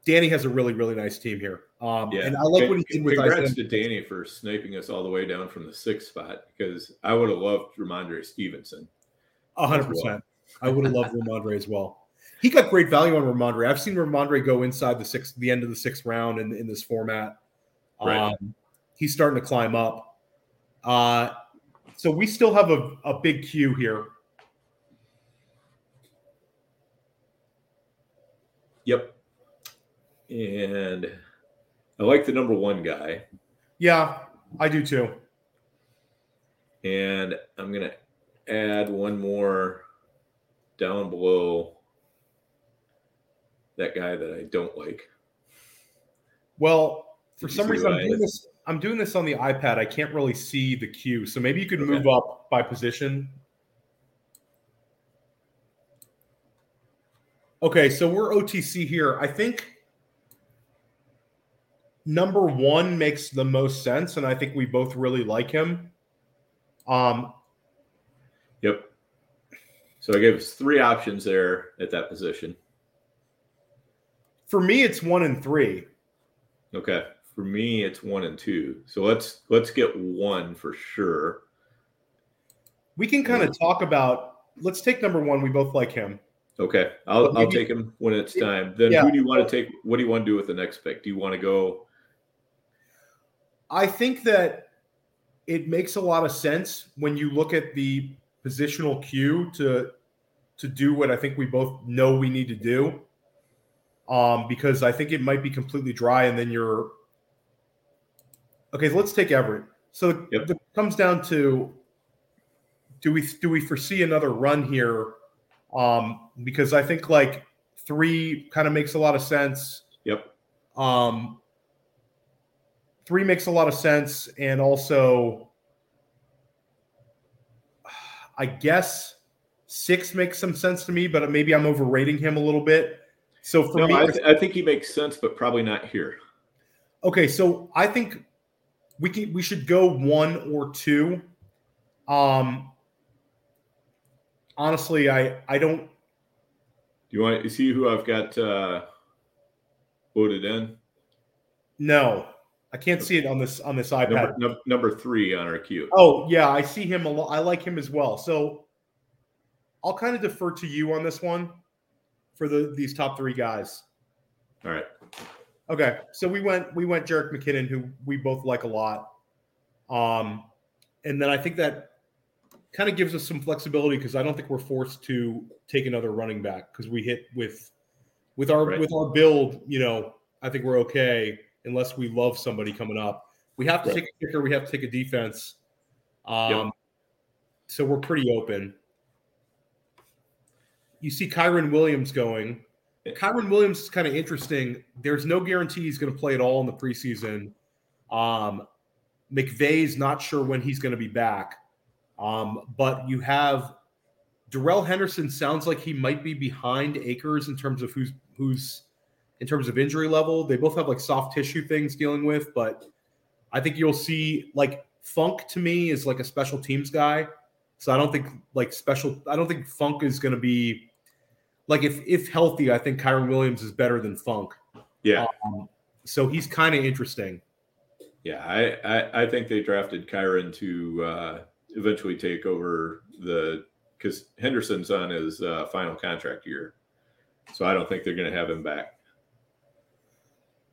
Danny has a really really nice team here. Um, yeah. and I like what he did with Congrats to Danny for sniping us all the way down from the sixth spot because I would have loved Rhamondre Stevenson. hundred percent. I would have loved Rhamondre as well. He got great value on Rhamondre. I've seen Rhamondre go inside the sixth, the end of the sixth round in, in this format. Right. Um, he's starting to climb up. Uh, so we still have a, a big queue here. Yep. And I like the number one guy. Yeah, I do too. And I'm going to add one more down below that guy that I don't like. Well, for some reason, I'm doing, this, I'm doing this on the iPad. I can't really see the queue. So maybe you could okay. move up by position. Okay, so we're OTC here. I think number one makes the most sense, and I think we both really like him. Um, yep. So I gave us three options there at that position. For me, it's one and three. Okay. For me, it's one and two. So let's let's get one for sure. We can kind of talk about. Let's take number one. We both like him. Okay, I'll I'll take him when it's time. Then yeah. who do you want to take? What do you want to do with the next pick? Do you want to go I think that it makes a lot of sense when you look at the positional cue to to do what I think we both know we need to do. Um, because I think it might be completely dry, and then you're okay. Let's take Everett. So yep. it comes down to do we do we foresee another run here? Um, because I think like three kind of makes a lot of sense. Yep. Um, three makes a lot of sense, and also, I guess six makes some sense to me, but maybe I'm overrating him a little bit. So for no, me, I, th- I, think he makes sense, but probably not here. Okay, so I think we can we should go one or two. Um, honestly, I I don't. Do you want to see who I've got uh, voted in? No. I can't see it on this on this iPad. Number, number three on our queue. Oh yeah, I see him a lot. I like him as well. So I'll kind of defer to you on this one for the these top three guys. All right. Okay, so we went we went Jerick McKinnon, who we both like a lot, um, and then I think that kind of gives us some flexibility because I don't think we're forced to take another running back because we hit with with our right. with our build. You know, I think we're okay unless we love somebody coming up. We have to right. take a kicker. We have to take a defense. Um, yep. So we're pretty open. You see Kyren Williams going. Kyren Williams is kind of interesting. There's no guarantee he's going to play at all in the preseason. Um, McVay's not sure when he's going to be back. Um, but you have Darrell Henderson sounds like he might be behind Akers in terms of who's who's in terms of injury level. They both have like soft tissue things dealing with, but I think you'll see like Funk to me is like a special teams guy. So I don't think like special. I don't think Funk is going to be like if if healthy. I think Kyren Williams is better than Funk. Yeah. Um, so he's kind of interesting. Yeah, I, I, I think they drafted Kyren to uh, eventually take over the because Henderson's on his uh, final contract year, so I don't think they're going to have him back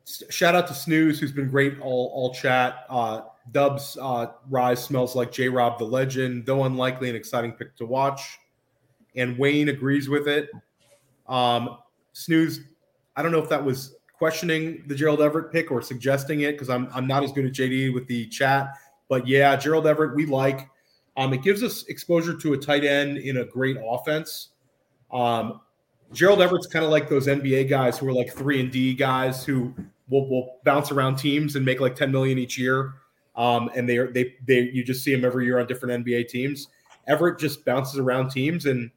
shout out to Snooze, who's been great all all chat. Uh, Dubs uh, rise smells like J Rob the legend, though unlikely an exciting pick to watch. And Wayne agrees with it. Um, Snooze, I don't know if that was questioning the Gerald Everett pick or suggesting it because I'm I'm not as good at JD with the chat. But yeah, Gerald Everett, we like. Um, it gives us exposure to a tight end in a great offense. Um, Gerald Everett's kind of like those NBA guys who are like three and D guys who will will bounce around teams and make like 10 million each year. um, and they are they they you just see him every year on different NBA teams. Everett just bounces around teams, and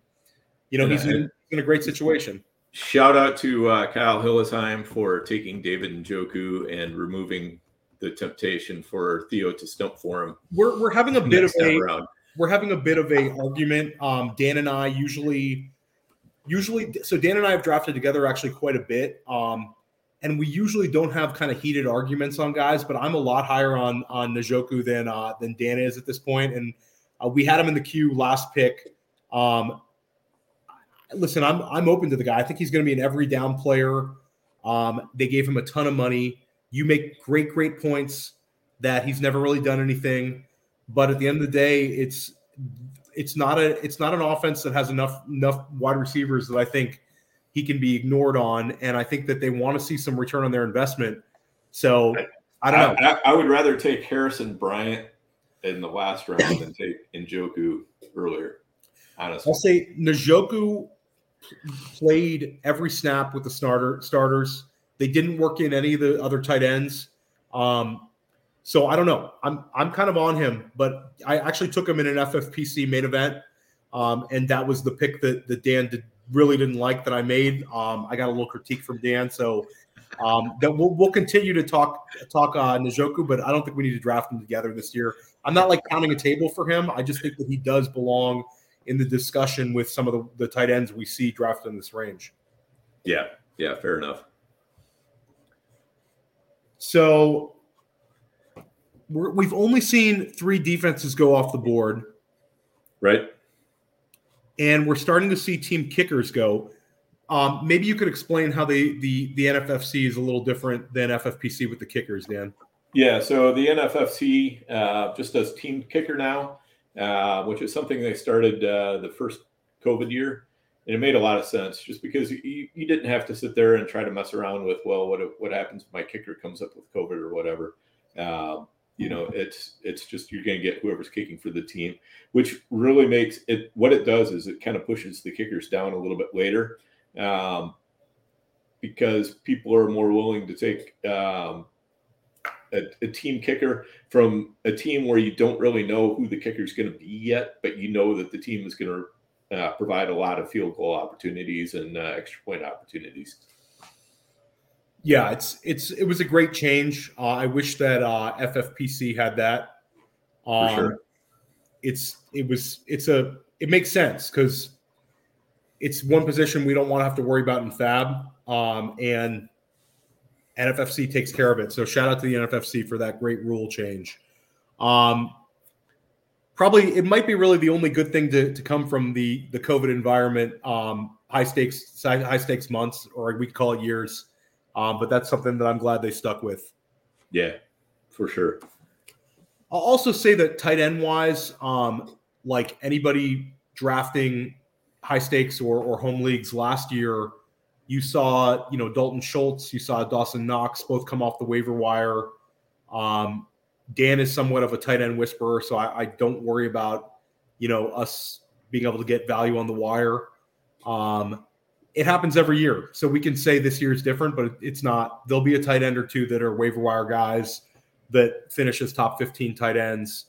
you know he's in, in a great situation. Shout out to uh, Kyle Hillesheim for taking David Njoku and removing the temptation for Theo to stump for him. We're we're having a bit of a around. we're having a bit of a argument. Um, Dan and I usually usually so Dan and I have drafted together actually quite a bit. Um, and we usually don't have kind of heated arguments on guys, but I'm a lot higher on on Njoku than uh, than Dan is at this point. And uh, we had him in the queue last pick. Um, listen, I'm I'm open to the guy. I think he's going to be an every down player. Um, they gave him a ton of money. You make great great points that he's never really done anything, but at the end of the day, it's it's not a it's not an offense that has enough enough wide receivers that I think he can be ignored on. And I think that they want to see some return on their investment. So I, don't know. I, I, would rather take Harrison Bryant in the last round than take Njoku earlier. Honestly, I'll say Njoku played every snap with the starter starters. They didn't work in any of the other tight ends. Um, so I don't know. I'm I'm kind of on him, but I actually took him in an FFPC main event, um, and that was the pick that, that Dan did, really didn't like that I made. Um, I got a little critique from Dan, so um, that we'll, we'll continue to talk talk uh, Njoku, but I don't think we need to draft him together this year. I'm not like counting a table for him. I just think that he does belong in the discussion with some of the, the tight ends we see drafted in this range. Yeah, yeah, fair enough. So we have only seen three defenses go off the board. Right and we're starting to see team kickers go. Um, maybe you could explain how the the the NFFC is a little different than FFPC with the kickers, Dan. Yeah, so the NFFC uh, just does team kicker now, uh, which is something they started uh, the first COVID year, and it made a lot of sense just because you, you didn't have to sit there and try to mess around with well, what what happens if my kicker comes up with COVID or whatever. Um, you know it's it's just you're going to get whoever's kicking for the team which really makes it what it does is it kind of pushes the kickers down a little bit later um, because people are more willing to take um, a, a, team kicker from a team where you don't really know who the kicker is going to be yet but you know that the team is going to uh, provide a lot of field goal opportunities and uh, extra point opportunities yeah, it's it's it was a great change. Uh, I wish that uh, FFPC had that. Um, For sure. It's it was it's a it makes sense because it's one position we don't want to have to worry about in FAAB, um, and NFFC takes care of it. So shout out to the NFFC for that great rule change. Um, probably it might be really the only good thing to, to come from the the COVID environment. Um, high stakes high stakes months, or we call it years. Um, but that's something that I'm glad they stuck with. Yeah, for sure. I'll also say that tight end wise, um, like anybody drafting high stakes or, or home leagues last year, you saw, you know, Dalton Schultz, you saw Dawson Knox both come off the waiver wire. Um, Dan is somewhat of a tight end whisperer, so I, I, don't worry about, you know, us being able to get value on the wire. Um, it happens every year. So we can say this year is different, but it's not. There'll be a tight end or two that are waiver wire guys that finishes top 15 tight ends.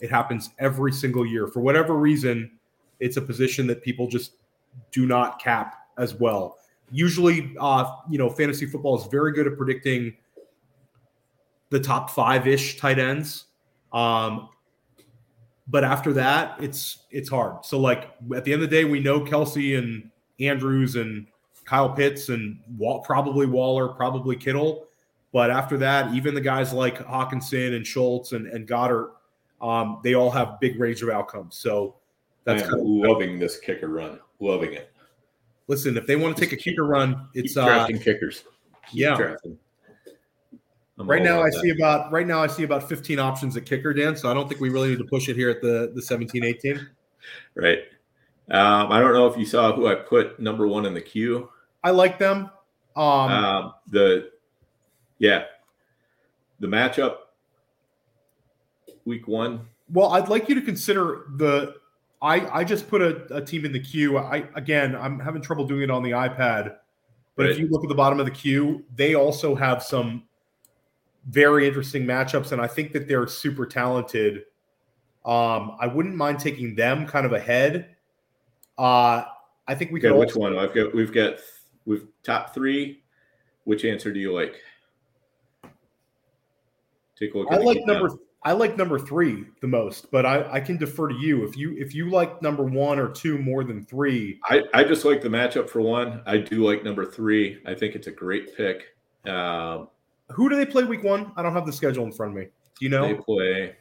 It happens every single year. For whatever reason, it's a position that people just do not cap as well. Usually, uh, you know, fantasy football is very good at predicting the top five ish tight ends. Um, but after that, it's it's hard. So, like at the end of the day, we know Kelce and Andrews and Kyle Pitts and Wall, probably Waller, probably Kittle. But after that, even the guys like Hockenson and Schultz and, and Goedert, um, they all have big range of outcomes. So that's kind of loving this kicker run. Loving it. Listen, if they want to take a kicker run, it's uh, drafting uh, kickers. Keep yeah. Drafting. right now, I that. see about right now I see about 15 options at kicker, Dan. So I don't think we really need to push it here at the the 17, 18. Right. Um, I don't know if you saw who I put number one in the queue. I like them. Um, um, the yeah, the matchup week one. Well, I'd like you to consider the. I I just put a, a team in the queue. I again, I'm having trouble doing it on the iPad, but right. if you look at the bottom of the queue, they also have some very interesting matchups, and I think that they're super talented. Um, I wouldn't mind taking them kind of ahead. Uh, I think we Okay, could. which also- one? I've got we've got we've top three. Which answer do you like? Take a look. I like now. I like number three the most, but I, I can defer to you if you if you like number one or two more than three. I, I just like the matchup for one. I do like number three. I think it's a great pick. Um, Who do they play week one? I don't have the schedule in front of me. Do you know? They play.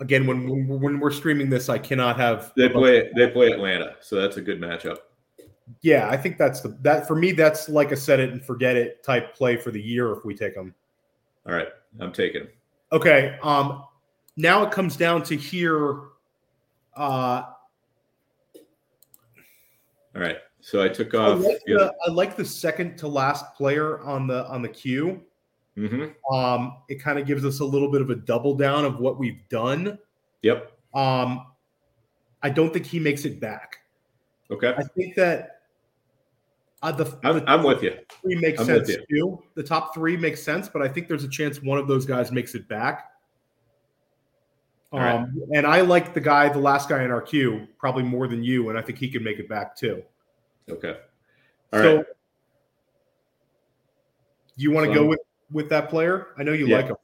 Again, when when when we're streaming this, I cannot have. They play. They play Atlanta, so that's a good matchup. Yeah, I think that's the that for me. That's like a set it and forget it type play for the year if we take them. All right, I'm taking. 'em. Okay. Um, now it comes down to here. Uh, All right, so I took I off. like, the, I like the second to last player on the on the queue. hmm Um, it kind of gives us a little bit of a double down of what we've done. Yep. Um, I don't think he makes it back. Okay. I think that uh, the, I'm, the I'm with you. three makes I'm sense too. The top three makes sense, but I think there's a chance one of those guys makes it back. All right. Um, and I like the guy, the last guy in our queue, probably more than you, and I think he can make it back too. Okay. All so, right. you want to So go with with that player? I know you Yeah. like him.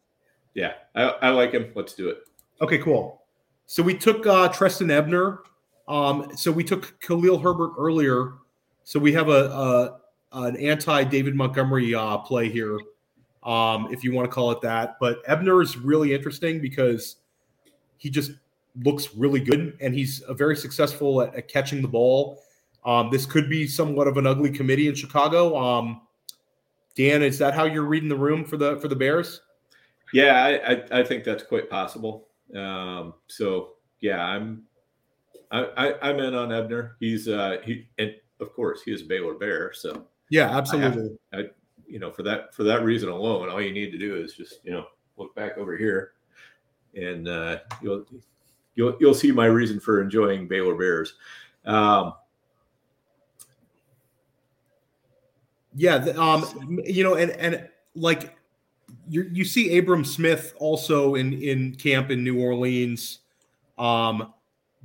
Yeah, I, I like him. Let's do it. Okay, cool. So we took uh, Trestan Ebner. Um, so we took Khalil Herbert earlier. So we have a, a an anti David Montgomery uh, play here, um, if you want to call it that. But Ebner is really interesting because he just looks really good and he's uh, very successful at, at catching the ball. Um, this could be somewhat of an ugly committee in Chicago. Um, Dan, is that how you're reading the room for the for the Bears? Yeah, I, I, I think that's quite possible. Um, so yeah, I'm I, I, I'm in on Ebner. He's uh he and of course he is a Baylor Bear. So Yeah, absolutely. you know for that for that reason alone, all you need to do is just you know look back over here, and uh, you'll you'll you'll see my reason for enjoying Baylor Bears. Um, Yeah, the, um, you know, and and like you you see Abram Smith also in in camp in New Orleans, um,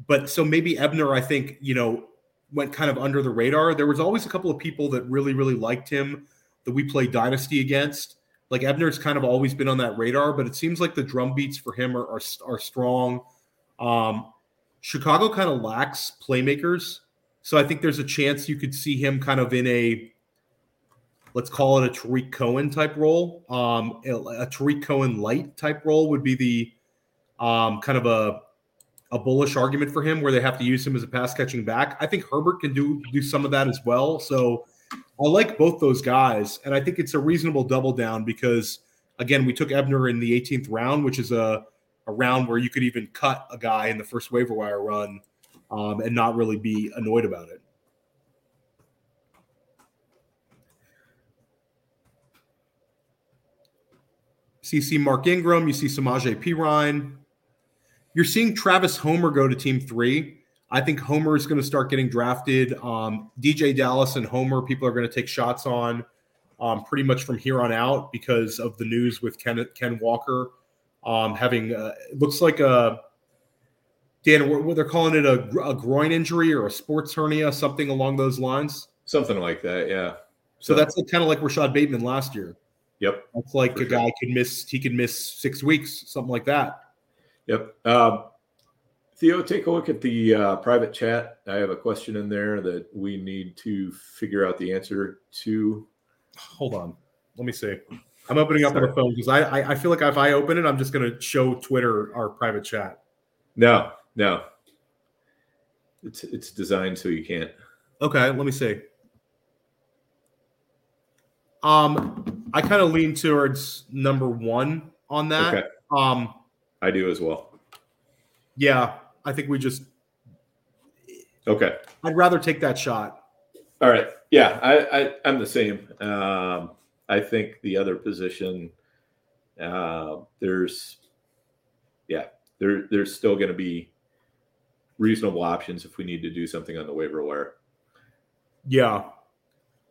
but so maybe Ebner, I think you know went kind of under the radar. There was always a couple of people that really really liked him that we played Dynasty against. Like Ebner's kind of always been on that radar, but it seems like the drum beats for him are are, are strong. Um, Chicago kind of lacks playmakers, so I think there's a chance you could see him kind of in a let's call it a Tarik Cohen type role. Um, a, a Tarik Cohen light type role would be the um, kind of a a bullish argument for him, where they have to use him as a pass catching back. I think Herbert can do do some of that as well. So I like both those guys, and I think it's a reasonable double down because again, we took Ebner in the 18th round, which is a a round where you could even cut a guy in the first waiver wire run um, and not really be annoyed about it. You see Mark Ingram, you see Samaje Perine. You're seeing Travis Homer go to team three. I think Homer is going to start getting drafted. Um, DJ Dallas and Homer, people are going to take shots on um, pretty much from here on out because of the news with Ken, Ken Walker um, having, uh, it looks like a, Dan, what, they're calling it a, a groin injury or a sports hernia, something along those lines. something like that. Yeah. So that's kind of like Rashod Bateman last year. Yep. That's like a sure. guy could miss, he could miss six weeks, something like that. Yep. Um, Theo, take a look at the uh, private chat. I have a question in there that we need to figure out the answer to. Hold on. Let me see. I'm opening up on the phone because I, I I feel like if I open it, I'm just going to show Twitter our private chat. No, no. It's it's designed so you can't. Okay, let me see. Um, I kind of lean towards number one on that. Okay. Um, I do as well. yeah, I think we just. Okay. I'd rather take that shot. All right. Yeah, I, I I'm the same. Um, I think the other position, uh, there's, yeah, there there's still going to be reasonable options if we need to do something on the waiver wire. Yeah.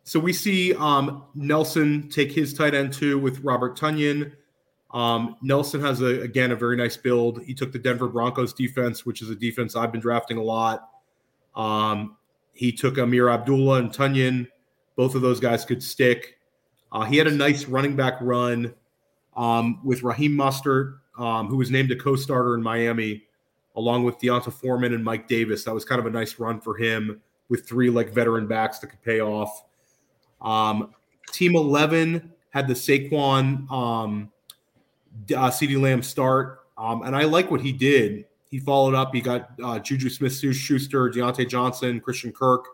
So we see um, Nelson take his tight end two with Robert Tonyan. Um, Nelson has a again a very nice build. He took the Denver Broncos defense, which is a defense I've been drafting a lot. Um, he took Ameer Abdullah and Tonyan. Both of those guys could stick. Uh, he had a nice running back run um, with Raheem Mostert, um, who was named a co-starter in Miami, along with D'Onta Foreman and Mike Davis. That was kind of a nice run for him with three like veteran backs that could pay off. Um, team 11 had the Saquon um, uh, CeeDee Lamb start. Um, and I like what he did. He followed up. He got uh, Juju Smith Schuster, Diontae Johnson, Christian Kirk,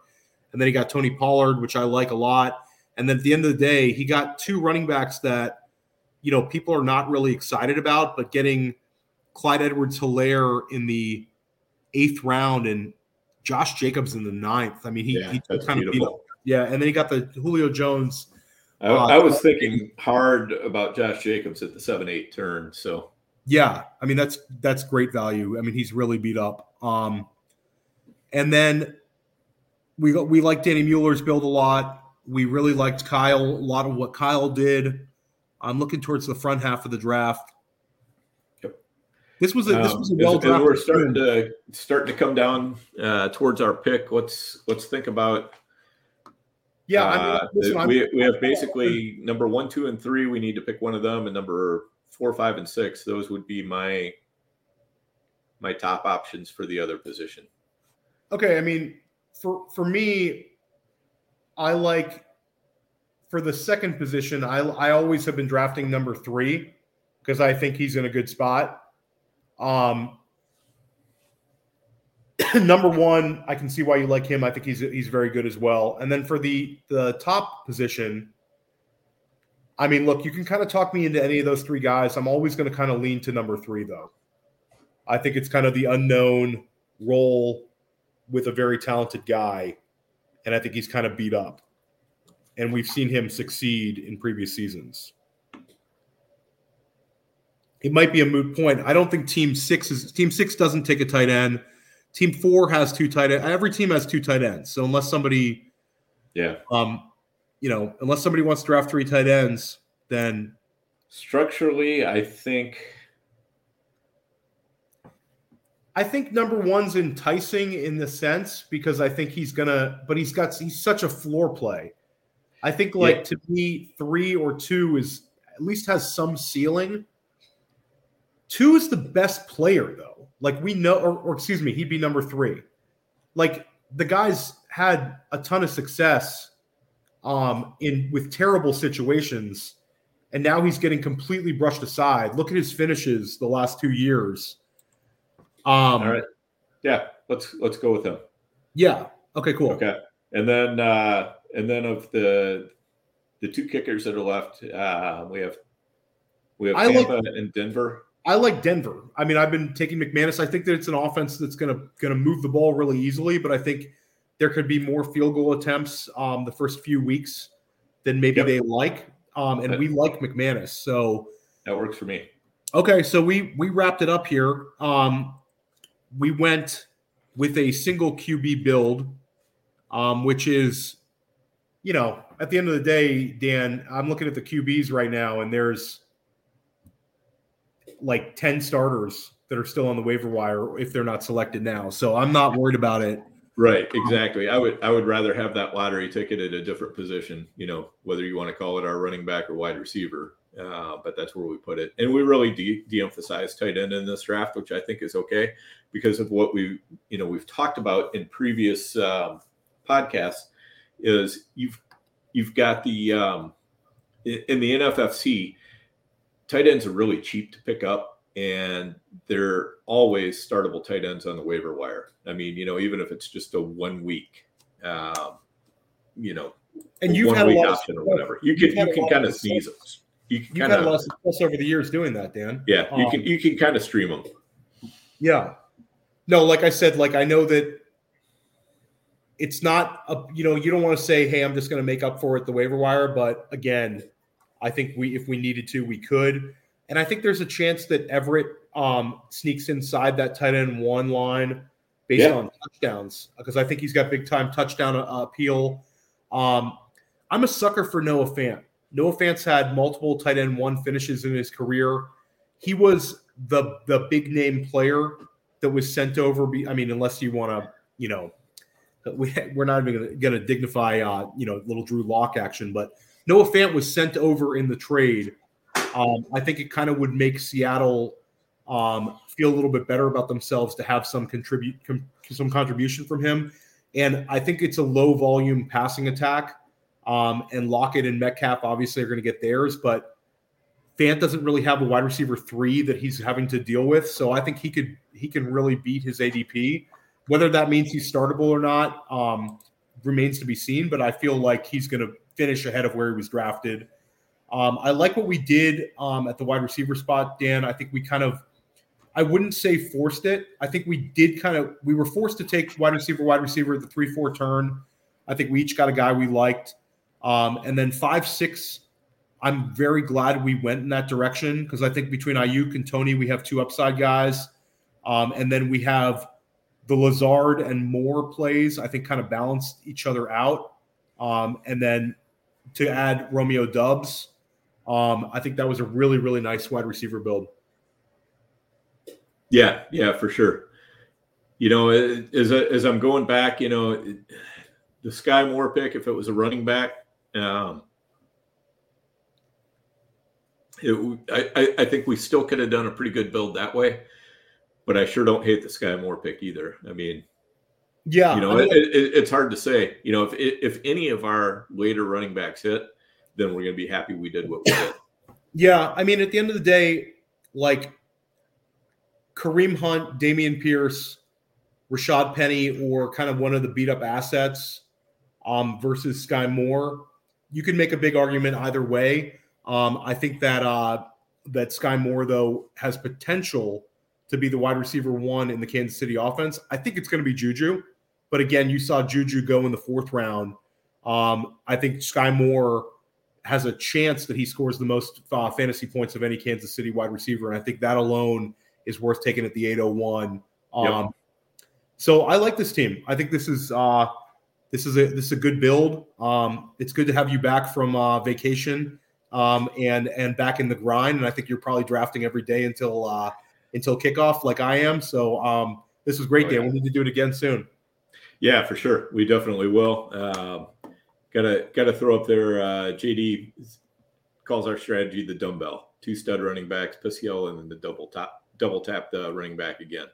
and then he got Tony Pollard, which I like a lot. And then at the end of the day, he got two running backs that, you know, people are not really excited about, but getting Clyde Edwards Helaire in the eighth round and Josh Jacobs in the ninth. I mean, he, yeah, he kind beautiful. of beat up. Yeah. And then he got the Julio Jones I, uh, I was thinking hard about Josh Jacobs at the seven eight turn. So yeah, I mean that's that's great value. I mean he's really beat up. Um, and then we we like Danny Mueller's build a lot. We really liked Kyle a lot of what Kyle did. I'm looking towards the front half of the draft. Yep. This was a this was a well um, as we're starting to starting to come down uh, towards our pick. Let's let's think about yeah, I mean, uh, listen, we, we have basically number one, two, and three. We need to pick one of them, and number four, five, and six. Those would be my my top options for the other position. Okay, I mean, for for me, I like for the second position. I I always have been drafting number three because I think he's in a good spot. Um, number one, I can see why you like him. I think he's he's very good as well. And then for the the top position, I mean, look, you can kind of talk me into any of those three guys. I'm always going to kind of lean to number three, though. I think it's kind of the unknown role with a very talented guy, and I think he's kind of beat up. And we've seen him succeed in previous seasons. It might be a moot point. I don't think Team Six is Team Six doesn't take a tight end. Team four has two tight ends. Every team has two tight ends. So unless somebody, yeah, um, you know, unless somebody wants to draft three tight ends, then structurally, I think. I think number one's enticing in the sense because I think he's gonna, but he's got he's such a floor play. I think like yeah. to me, three or two is at least has some ceiling. Two is the best player though. Like we know, or, or excuse me, he'd be number three. Like the guy's had a ton of success um, in with terrible situations, and now he's getting completely brushed aside. Look at his finishes the last two years. Um, All right, yeah, let's let's go with him. Yeah. Okay. Cool. Okay, and then uh, and then of the the two kickers that are left, uh, we have we have I Tampa like, and Denver. I like Denver. I mean, I've been taking McManus. I think that it's an offense that's going to going to move the ball really easily, but I think there could be more field goal attempts um, the first few weeks than maybe yep. they like. Um, and we like McManus, so that works for me. Okay, so we we wrapped it up here. Um, we went with a single QB build, um, which is, you know, at the end of the day, Dan, I'm looking at the QBs right now, and there's like 10 starters that are still on the waiver wire if they're not selected now. So I'm not worried about it. Right, exactly. I would I would rather have that lottery ticket at a different position, you know, whether you want to call it our running back or wide receiver. Uh, but that's where we put it. And we really de- de-emphasize tight end in this draft, which I think is okay because of what we you know we've talked about in previous um, podcasts. Is you've you've got the um, in the NFFC tight ends are really cheap to pick up and they're always startable tight ends on the waiver wire. I mean, you know, even if it's just a one week, um, you know, and you've had a lot option of, or whatever, you can you can kind of sneeze them. You can You've kinda, had a lot of success over the years doing that, Dan. Yeah, you um, can you can kind of stream them. Yeah, no, like I said, like I know that it's not a you know you don't want to say, hey, I'm just going to make up for it the waiver wire, but again, I think we, if we needed to, we could. And I think there's a chance that Everett um, sneaks inside that tight end one line based yeah. on touchdowns because I think he's got big time touchdown uh, appeal. Um, I'm a sucker for Noah Fant. Noah Fant's had multiple tight end one finishes in his career. He was the the big name player that was sent over. I mean, unless you want to, you know, we, we're not even going to dignify, uh, you know, little Drew Lock action, but Noah Fant was sent over in the trade. Um, I think it kind of would make Seattle um, feel a little bit better about themselves to have some contribute com- some contribution from him. And I think it's a low volume passing attack. Um, and Lockett and Metcalf obviously are going to get theirs, but Fant doesn't really have a wide receiver three that he's having to deal with. So I think he could he can really beat his ADP. Whether that means he's startable or not um, remains to be seen. But I feel like he's going to finish ahead of where he was drafted. Um, I like what we did um, at the wide receiver spot, Dan. I think we kind of I wouldn't say forced it. I think we did kind of we were forced to take wide receiver, wide receiver at the three four turn. I think we each got a guy we liked, um, and then five six. I'm very glad we went in that direction because I think between Aiyuk and Toney, we have two upside guys, um, and then we have the Lazard and Moore plays. I think kind of balanced each other out, um, and then to add Romeo Doubs. um, I think that was a really really nice wide receiver build. Yeah, yeah, for sure. You know, as as I'm going back, you know, the Skyy Moore pick, if it was a running back, um, it, I, I think we still could have done a pretty good build that way. But I sure don't hate the Skyy Moore pick either. I mean, yeah, you know, I mean, it, it, it's hard to say. You know, if if any of our later running backs hit, then we're going to be happy we did what we did. Yeah, I mean, at the end of the day, like Kareem Hunt, Dameon Pierce, Rashaad Penny, or kind of one of the beat up assets um, versus Skyy Moore. You can make a big argument either way. Um, I think that uh, that Skyy Moore though has potential to be the wide receiver one in the Kansas City offense. I think it's going to be Juju, but again, you saw Juju go in the fourth round. Um, I think Skyy Moore has a chance that he scores the most uh, fantasy points of any Kansas City wide receiver, and I think that alone is worth taking at the 801. Um, yep. So I like this team. I think this is uh, this is a this is a good build. Um, it's good to have you back from uh, vacation um, and and back in the grind. And I think you're probably drafting every day until uh, until kickoff, like I am. So um, this was great, oh, Dan. Yeah. We need to do it again soon. Yeah, for sure. We definitely will. Uh, gotta gotta throw up there. Uh, JD calls our strategy the dumbbell. Two stud running backs, Pesiel, and then the double top double tap the running back again.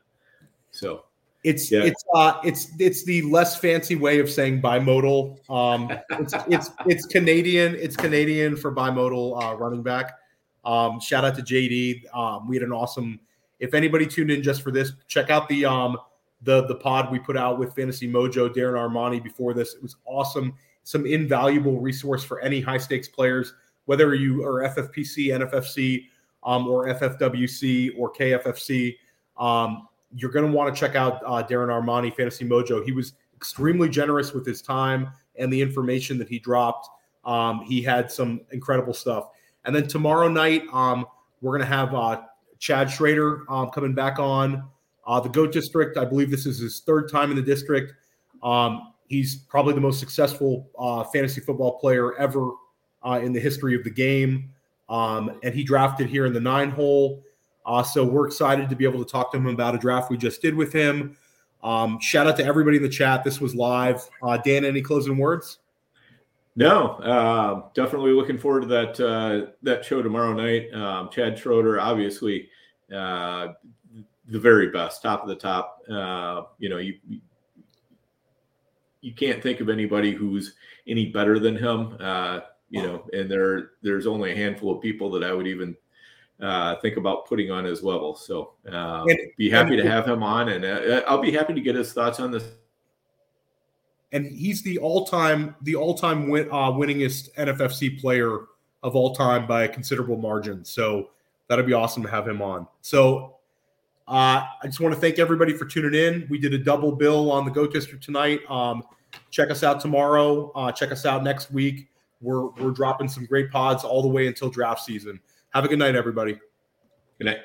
So it's yeah. it's uh it's it's the less fancy way of saying bimodal. Um, it's it's it's Canadian. It's Canadian for bimodal uh, running back. Um, shout out to JD. Um, we had an awesome. If anybody tuned in just for this, check out the um the the pod we put out with Fantasy Mojo, Darren Armani before this. It was awesome. Some invaluable resource for any high stakes players, whether you are FFPC, NFFC, um, or FFWC or KFFC, um, you're going to want to check out uh, Darren Armani, Fantasy Mojo. He was extremely generous with his time and the information that he dropped. Um, he had some incredible stuff. And then tomorrow night, um, we're going to have uh, Chad Schrader um, coming back on uh, the GOAT District. I believe this is his third time in the district. Um, he's probably the most successful uh, fantasy football player ever uh, in the history of the game. Um, and he drafted here in the nine hole. Uh, so we're excited to be able to talk to him about a draft we just did with him. Um, shout out to everybody in the chat. This was live. Uh, Dan, any closing words? No, uh, definitely looking forward to that uh, that show tomorrow night. Um, Chad Schroeder, obviously, uh, the very best, top of the top. Uh, you know, you you can't think of anybody who's any better than him. Uh, you know, and there there's only a handful of people that I would even uh, think about putting on his level. So uh, be happy to have him on, and uh, I'll be happy to get his thoughts on this. And he's the all-time the all-time win, uh, winningest NFFC player of all time by a considerable margin. So that'd be awesome to have him on. So uh, I just want to thank everybody for tuning in. We did a double bill on the Goat District tonight. Um, check us out tomorrow. Uh, check us out next week. We're we're dropping some great pods all the way until draft season. Have a good night, everybody. Good night.